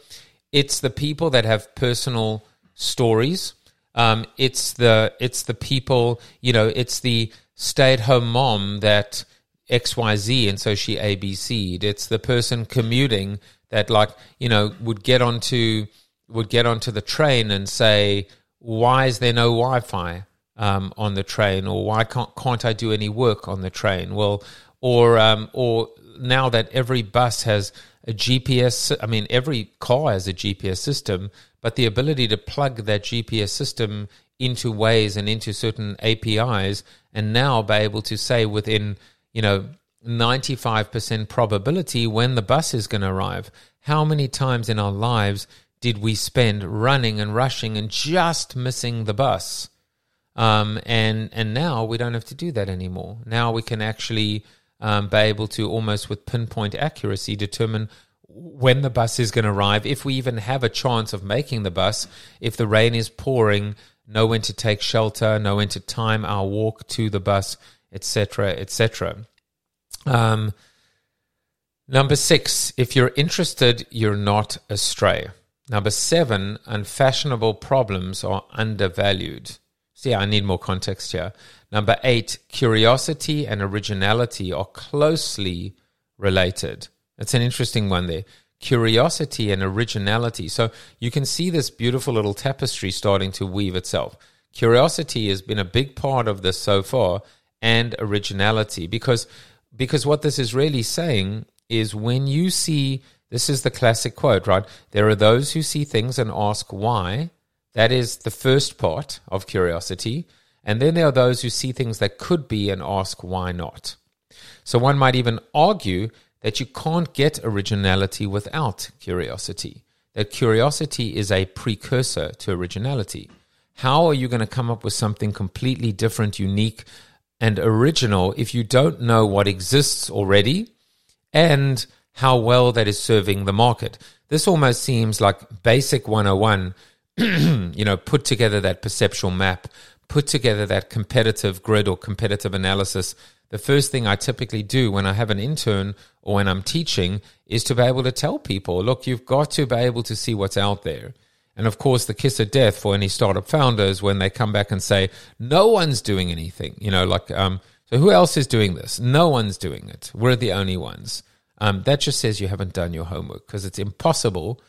it's the people that have personal stories. Um, it's the it's the people, you know, it's the stay at home mom that X Y Z, and so she ABC'd. It's the person commuting that, like, you know, would get onto would get onto the train and say, why is there no Wi-Fi um, on the train, or why can't can't I do any work on the train? Well, or um, or now that every bus has a GPS, I mean every car has a GPS system, but the ability to plug that GPS system into Waze and into certain APIs, and now be able to say within you know 95% probability when the bus is going to arrive. How many times in our lives did we spend running and rushing and just missing the bus? Um, and and now we don't have to do that anymore. Now we can actually um, be able to almost with pinpoint accuracy determine when the bus is going to arrive, if we even have a chance of making the bus, if the rain is pouring, know when to take shelter, know when to time our walk to the bus, etc., etc. Um, number six, if you're interested, you're not astray. Number seven, unfashionable problems are undervalued. See, I need more context here. Number eight, curiosity and originality are closely related. That's an interesting one there. Curiosity and originality. So you can see this beautiful little tapestry starting to weave itself. Curiosity has been a big part of this so far, and originality, because because what this is really saying is when you see this is the classic quote, right? There are those who see things and ask why. That is the first part of curiosity. And then there are those who see things that could be and ask why not. So one might even argue that you can't get originality without curiosity, that curiosity is a precursor to originality. How are you going to come up with something completely different, unique, and original if you don't know what exists already and how well that is serving the market? This almost seems like basic 101, you know, put together that perceptual map, put together that competitive grid or competitive analysis the first thing I typically do when I have an intern or when I'm teaching is to be able to tell people, look, you've got to be able to see what's out there. And of course, the kiss of death for any startup founders when they come back and say, no one's doing anything, you know, like, um, so who else is doing this? No one's doing it. We're the only ones. Um, that just says you haven't done your homework because it's impossible,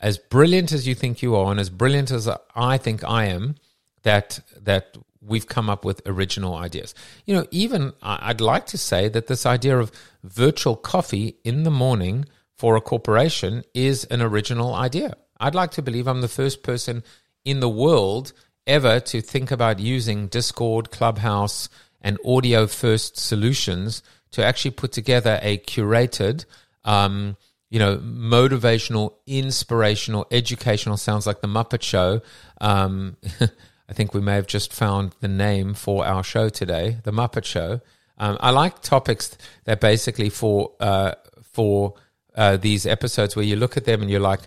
as brilliant as you think you are and as brilliant as I think I am, that that we've come up with original ideas. You know, even I'd like to say that this idea of virtual coffee in the morning for a corporation is an original idea. I'd like to believe I'm the first person in the world ever to think about using Discord, Clubhouse, and audio first solutions to actually put together a curated, um, you know, motivational, inspirational, educational, sounds like the Muppet Show. Um, I think we may have just found the name for our show today, The Muppet Show. Um, I like topics that basically for uh, for uh, these episodes where you look at them and you're like,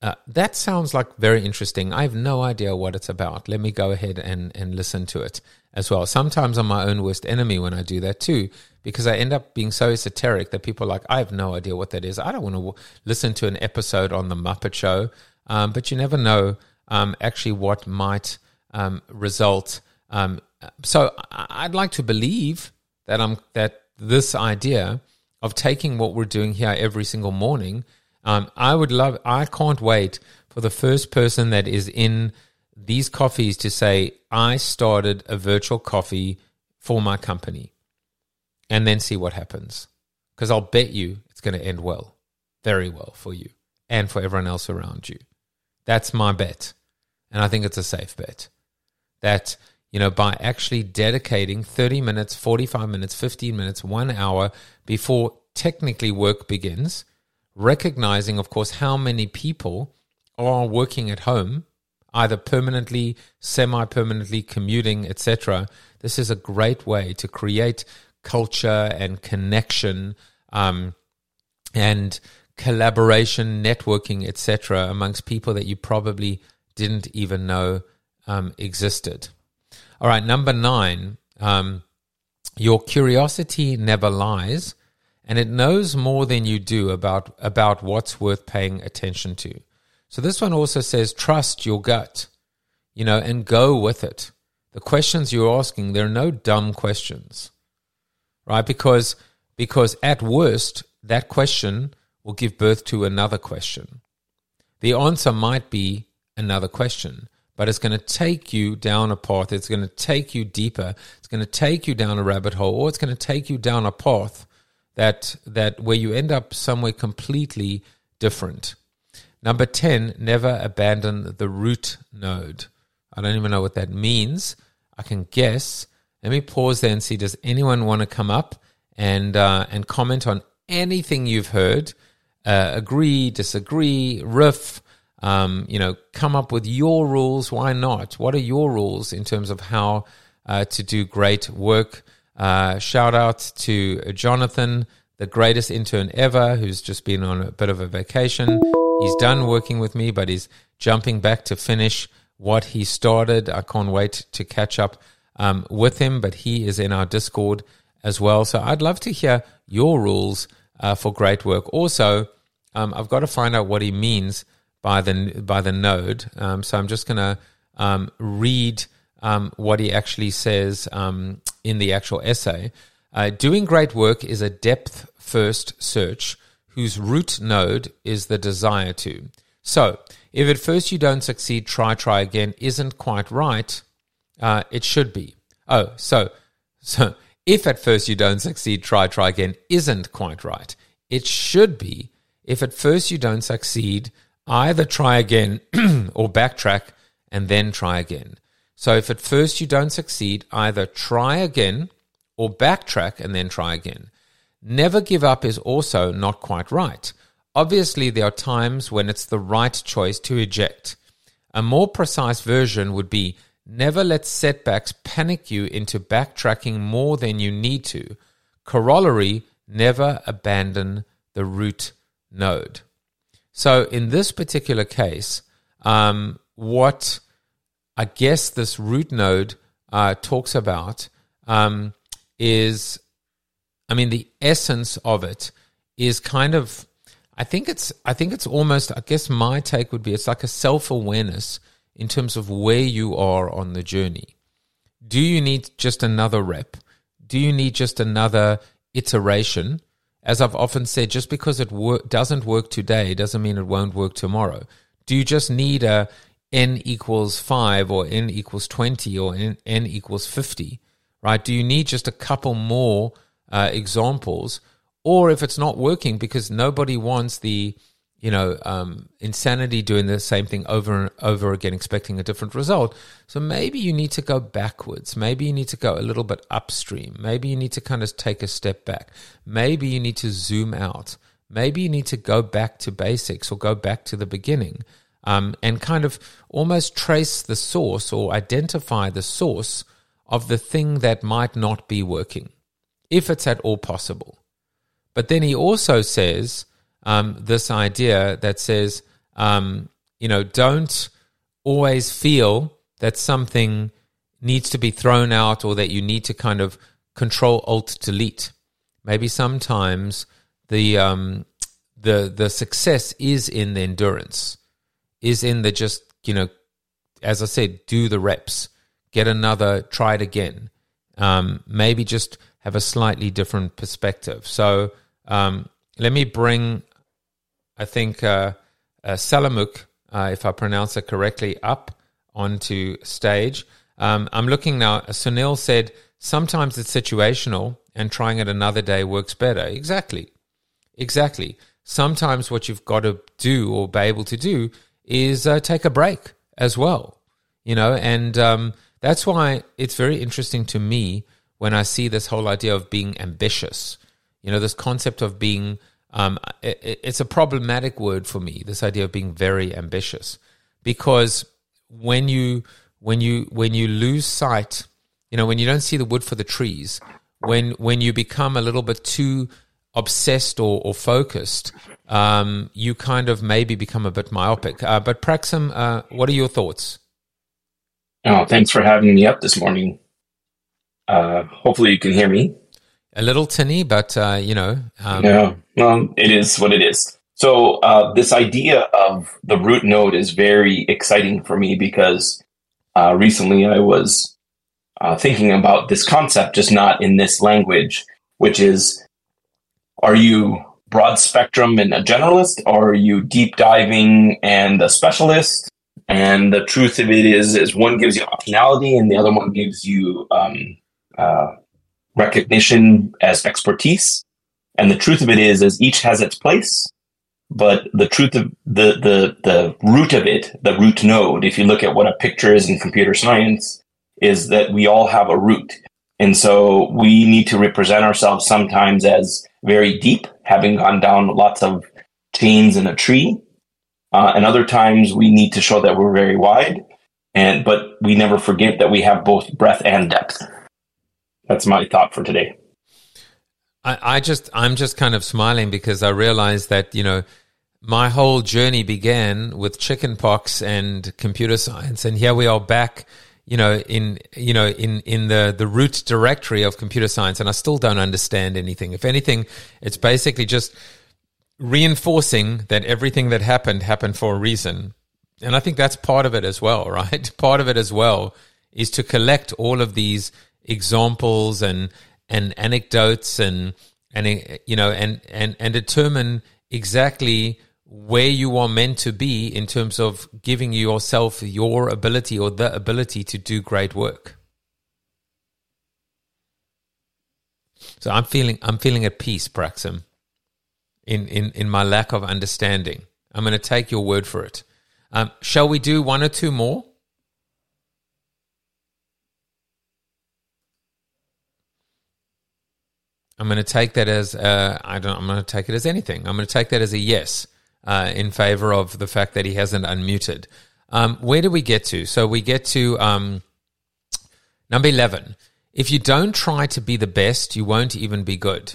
uh, that sounds like very interesting. I have no idea what it's about. Let me go ahead and, and listen to it as well. Sometimes I'm my own worst enemy when I do that too, because I end up being so esoteric that people are like, I have no idea what that is. I don't want to w- listen to an episode on The Muppet Show. Um, but you never know um, actually what might um, result. Um, so I'd like to believe that I'm that this idea of taking what we're doing here every single morning. Um, I would love. I can't wait for the first person that is in these coffees to say, "I started a virtual coffee for my company," and then see what happens. Because I'll bet you it's going to end well, very well for you and for everyone else around you. That's my bet, and I think it's a safe bet that you know by actually dedicating 30 minutes 45 minutes 15 minutes 1 hour before technically work begins recognizing of course how many people are working at home either permanently semi-permanently commuting etc this is a great way to create culture and connection um, and collaboration networking etc amongst people that you probably didn't even know um, existed. All right, number nine, um, your curiosity never lies, and it knows more than you do about about what's worth paying attention to. So this one also says trust your gut, you know, and go with it. The questions you're asking, there are no dumb questions, right? Because because at worst, that question will give birth to another question. The answer might be another question, but it's going to take you down a path. It's going to take you deeper. It's going to take you down a rabbit hole, or it's going to take you down a path that that where you end up somewhere completely different. Number 10, never abandon the root node. I don't even know what that means. I can guess. Let me pause there and see does anyone want to come up and uh, and comment on anything you've heard? Uh, agree, disagree, riff, um, you know, come up with your rules. Why not? What are your rules in terms of how uh, to do great work? Uh, shout out to Jonathan, the greatest intern ever, who's just been on a bit of a vacation. He's done working with me, but he's jumping back to finish what he started. I can't wait to catch up um, with him, but he is in our Discord as well. So I'd love to hear your rules uh, for great work. Also, um, I've got to find out what he means by the by the node. Um, so I'm just going to um, read um, what he actually says um, in the actual essay. Uh, doing great work is a depth first search whose root node is the desire to. So, if at first you don't succeed, try, try again isn't quite right, uh, it should be. Oh, so, so if at first you don't succeed, try, try again isn't quite right, it should be. If at first you don't succeed, either try again or backtrack and then try again. So if at first you don't succeed, either try again or backtrack and then try again. Never give up is also not quite right. Obviously, there are times when it's the right choice to eject. A more precise version would be never let setbacks panic you into backtracking more than you need to. Corollary, never abandon the root node. So in this particular case, um, what I guess this root node uh, talks about um, is, I mean, the essence of it is kind of, I think it's, I think it's almost, I guess my take would be, it's like a self awareness in terms of where you are on the journey. Do you need just another rep? Do you need just another iteration? As I've often said, just because it wor- doesn't work today doesn't mean it won't work tomorrow. Do you just need a n equals 5 or n equals 20 or n, n equals 50, right? Do you need just a couple more uh, examples? Or if it's not working because nobody wants the you know, um, insanity doing the same thing over and over again, expecting a different result. So maybe you need to go backwards. Maybe you need to go a little bit upstream. Maybe you need to kind of take a step back. Maybe you need to zoom out. Maybe you need to go back to basics or go back to the beginning um, and kind of almost trace the source or identify the source of the thing that might not be working, if it's at all possible. But then he also says, um, this idea that says, um, you know, don't always feel that something needs to be thrown out or that you need to kind of control alt delete. Maybe sometimes the um, the the success is in the endurance, is in the just you know, as I said, do the reps, get another, try it again. Um, maybe just have a slightly different perspective. So um, let me bring I think uh, uh, Salamuk, uh, if I pronounce it correctly, up onto stage. Um, I'm looking now. Sunil said sometimes it's situational, and trying it another day works better. Exactly, exactly. Sometimes what you've got to do or be able to do is uh, take a break as well. You know, and um, that's why it's very interesting to me when I see this whole idea of being ambitious. You know, this concept of being um, it, it's a problematic word for me. This idea of being very ambitious, because when you when you when you lose sight, you know, when you don't see the wood for the trees, when when you become a little bit too obsessed or, or focused, um, you kind of maybe become a bit myopic. Uh, but Praxim, uh, what are your thoughts? Oh, thanks for having me up this morning. Uh, hopefully, you can hear me a little tinny, but uh, you know. Um... Yeah, well, it is what it is. So uh, this idea of the root node is very exciting for me because uh, recently I was uh, thinking about this concept, just not in this language, which is: Are you broad spectrum and a generalist, or are you deep diving and a specialist? And the truth of it is, is one gives you optionality, and the other one gives you um, uh, recognition as expertise. And the truth of it is, is each has its place. But the truth of the the the root of it, the root node, if you look at what a picture is in computer science, is that we all have a root. And so we need to represent ourselves sometimes as very deep, having gone down lots of chains in a tree. Uh, and other times we need to show that we're very wide. And but we never forget that we have both breadth and depth. That's my thought for today. I, I just I'm just kind of smiling because I realize that, you know, my whole journey began with chickenpox and computer science and here we are back you know in you know in in the the root directory of computer science and I still don't understand anything. If anything it's basically just reinforcing that everything that happened happened for a reason. And I think that's part of it as well right? Part of it as well is to collect all of these examples and and anecdotes and and you know and and and determine exactly where you are meant to be in terms of giving yourself your ability or the ability to do great work. So I'm feeling I'm feeling at peace, Praxim, in, in, in my lack of understanding. I'm going to take your word for it. Um, shall we do one or two more? I'm going to take that as I don't. I'm going to take it as anything. I'm going to take that as a yes uh, in favor of the fact that he hasn't unmuted. Um, where do we get to? So we get to um, number eleven. If you don't try to be the best, you won't even be good.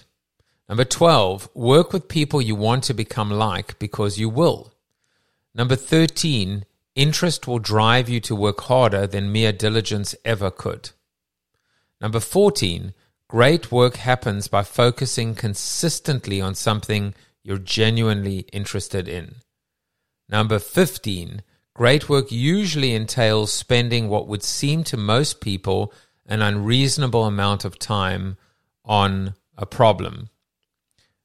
Number 12, work with people you want to become like because you will. Number 13, interest will drive you to work harder than mere diligence ever could. Number 14, Great work happens by focusing consistently on something you're genuinely interested in. Number 15. Great work usually entails spending what would seem to most people an unreasonable amount of time on a problem.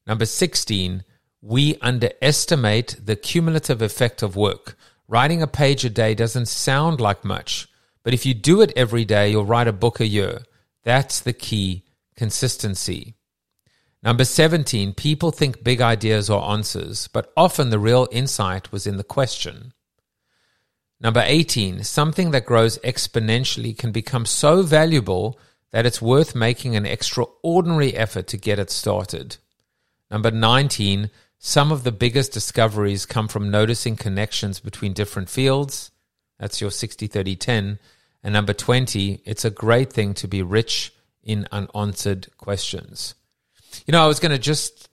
Number 16. We underestimate the cumulative effect of work. Writing a page a day doesn't sound like much, but if you do it every day, you'll write a book a year. That's the key consistency. Number 17, people think big ideas are answers, but often the real insight was in the question. Number 18, something that grows exponentially can become so valuable that it's worth making an extraordinary effort to get it started. Number 19, some of the biggest discoveries come from noticing connections between different fields. That's your 60 30 10. And number 20, it's a great thing to be rich in unanswered questions. You know, I was going to just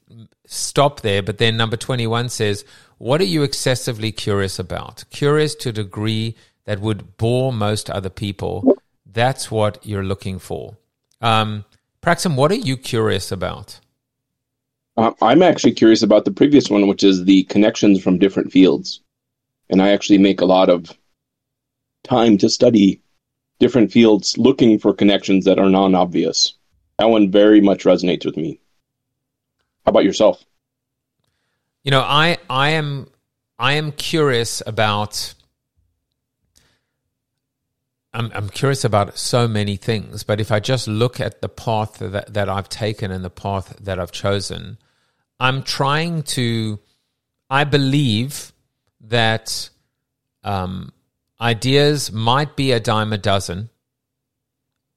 stop there, but then number 21 says, What are you excessively curious about? Curious to a degree that would bore most other people. That's what you're looking for. Um, Praxim, what are you curious about? Uh, I'm actually curious about the previous one, which is the connections from different fields. And I actually make a lot of time to study different fields looking for connections that are non obvious. That one very much resonates with me. How about yourself? You know, I I am I am curious about I'm I'm curious about so many things, but if I just look at the path that, that I've taken and the path that I've chosen, I'm trying to I believe that um, ideas might be a dime a dozen.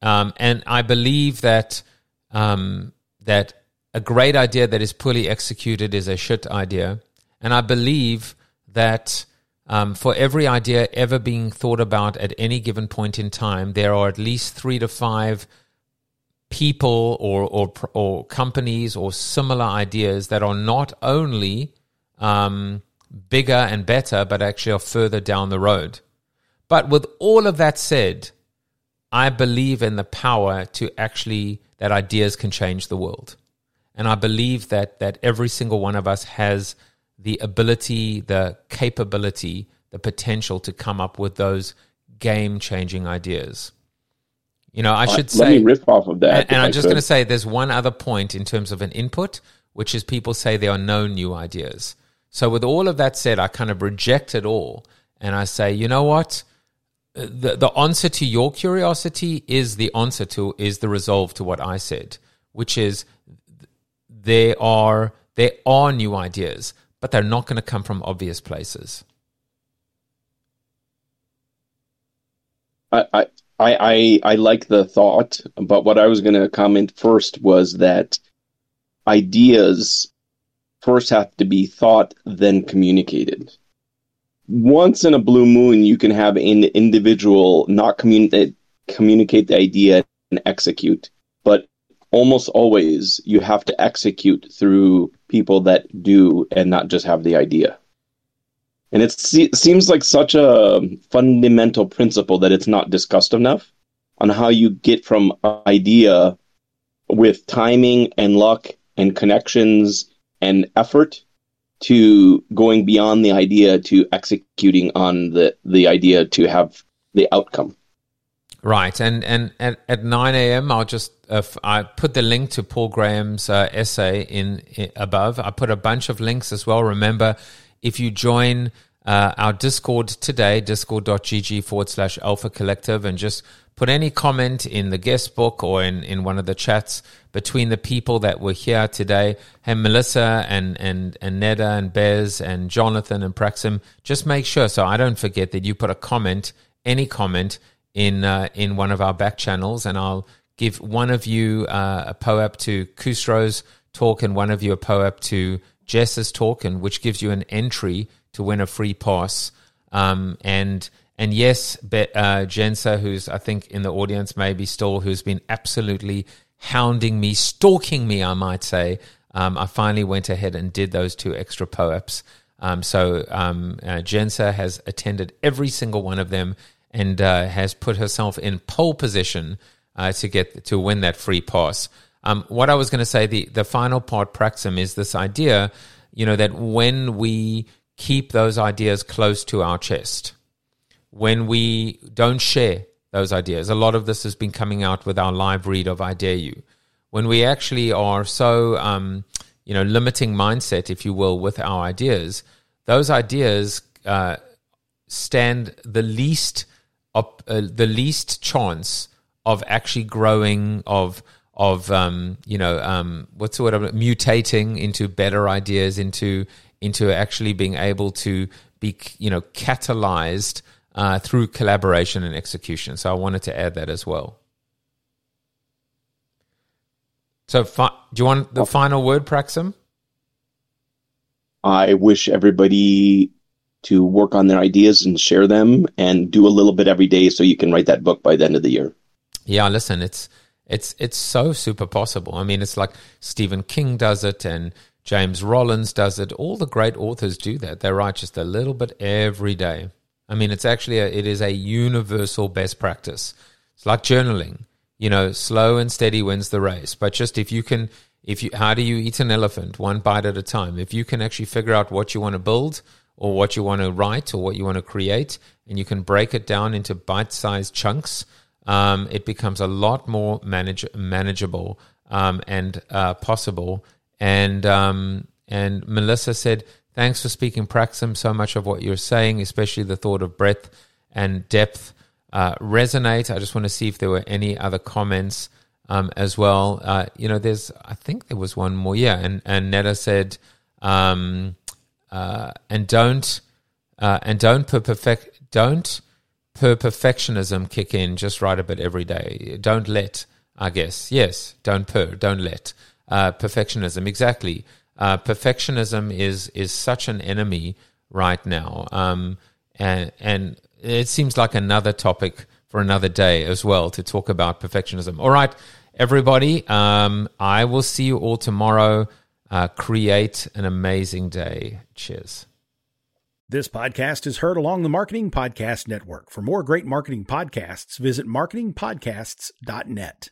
Um, and I believe that um, that a great idea that is poorly executed is a shit idea. And I believe that um, for every idea ever being thought about at any given point in time, there are at least three to five people or or, or companies or similar ideas that are not only um, bigger and better, but actually are further down the road. But with all of that said, I believe in the power to actually that ideas can change the world. And I believe that that every single one of us has the ability, the capability, the potential to come up with those game-changing ideas. You know, I should Let say me riff off of that. and, and I'm just going to say there's one other point in terms of an input, which is people say there are no new ideas. So with all of that said, I kind of reject it all and I say, you know what? The, the answer to your curiosity is the answer to, is the resolve to what I said, which is there are, there are new ideas, but they're not going to come from obvious places. I, I, I, I like the thought, but what I was going to comment first was that ideas first have to be thought, then communicated. Once in a blue moon, you can have an individual not communicate eh, communicate the idea and execute, but almost always you have to execute through people that do and not just have the idea. And it seems like such a fundamental principle that it's not discussed enough on how you get from idea with timing and luck and connections and effort to going beyond the idea to executing on the, the idea to have the outcome. Right, and and at, at nine a.m. I'll just uh, I put the link to Paul Graham's uh, essay in, in, above. I put a bunch of links as well. Remember, if you join uh, our Discord today, discord.gg forward slash alpha collective, and just put any comment in the guest book or in, in one of the chats between the people that were here today. Hey, Melissa and, and, and Neda and Bez and Jonathan and Praxim, just make sure so I don't forget that you put a comment, any comment, in, uh, in one of our back channels, and I'll give one of you uh, a POAP to Kusro's talk and one of you a POAP to Jess's talk, and which gives you an entry to win a free pass. Um, and and yes, Be- uh, Jensa, who's I think in the audience, maybe still, who's been absolutely hounding me, stalking me, I might say. Um, I finally went ahead and did those two extra POAPs. Um, so um, uh, Jensa has attended every single one of them and uh, has put herself in pole position uh, to get to win that free pass. Um, what I was going to say, the the final part, Praxim, is this idea, you know, that when we keep those ideas close to our chest, when we don't share those ideas, a lot of this has been coming out with our live read of I Dare You. When we actually are so, um, you know, limiting mindset, if you will, with our ideas, those ideas uh, stand the least, op- uh, the least chance of actually growing, of of um, you know um, what's the word of mutating into better ideas, into into actually being able to be you know catalyzed uh, through collaboration and execution. So I wanted to add that as well. So, fi- do you want the final word, Praxim? I wish everybody to work on their ideas and share them and do a little bit every day so you can write that book by the end of the year. Yeah, listen, it's it's it's so super possible. I mean, it's like Stephen King does it and James Rollins does it. All the great authors do that. They write just a little bit every day. I mean, it's actually a, it is a universal best practice. It's like journaling. You know, slow and steady wins the race. But just if you can, if you, how do you eat an elephant one bite at a time? If you can actually figure out what you want to build or what you want to write or what you want to create, and you can break it down into bite-sized chunks, um, it becomes a lot more manage, manageable um, and uh, possible. And um, and Melissa said Thanks for speaking, Praxim. So much of what you're saying, especially the thought of breadth and depth, uh, resonate. I just want to see if there were any other comments um, as well. Uh, you know, there's, I think there was one more. Yeah, and and Netta said, um, uh, and don't, uh, and don't per perfect, don't per perfectionism kick in. Just write a bit every day. Don't let, I guess. Yes, don't per, don't let. Uh, perfectionism, exactly uh, perfectionism is is such an enemy right now, um, and and it seems like another topic for another day as well to talk about perfectionism. All right, everybody, um, I will see you all tomorrow. Uh, create an amazing day. Cheers. This podcast is heard along the Marketing Podcast Network. For more great marketing podcasts, visit marketingpodcasts.net.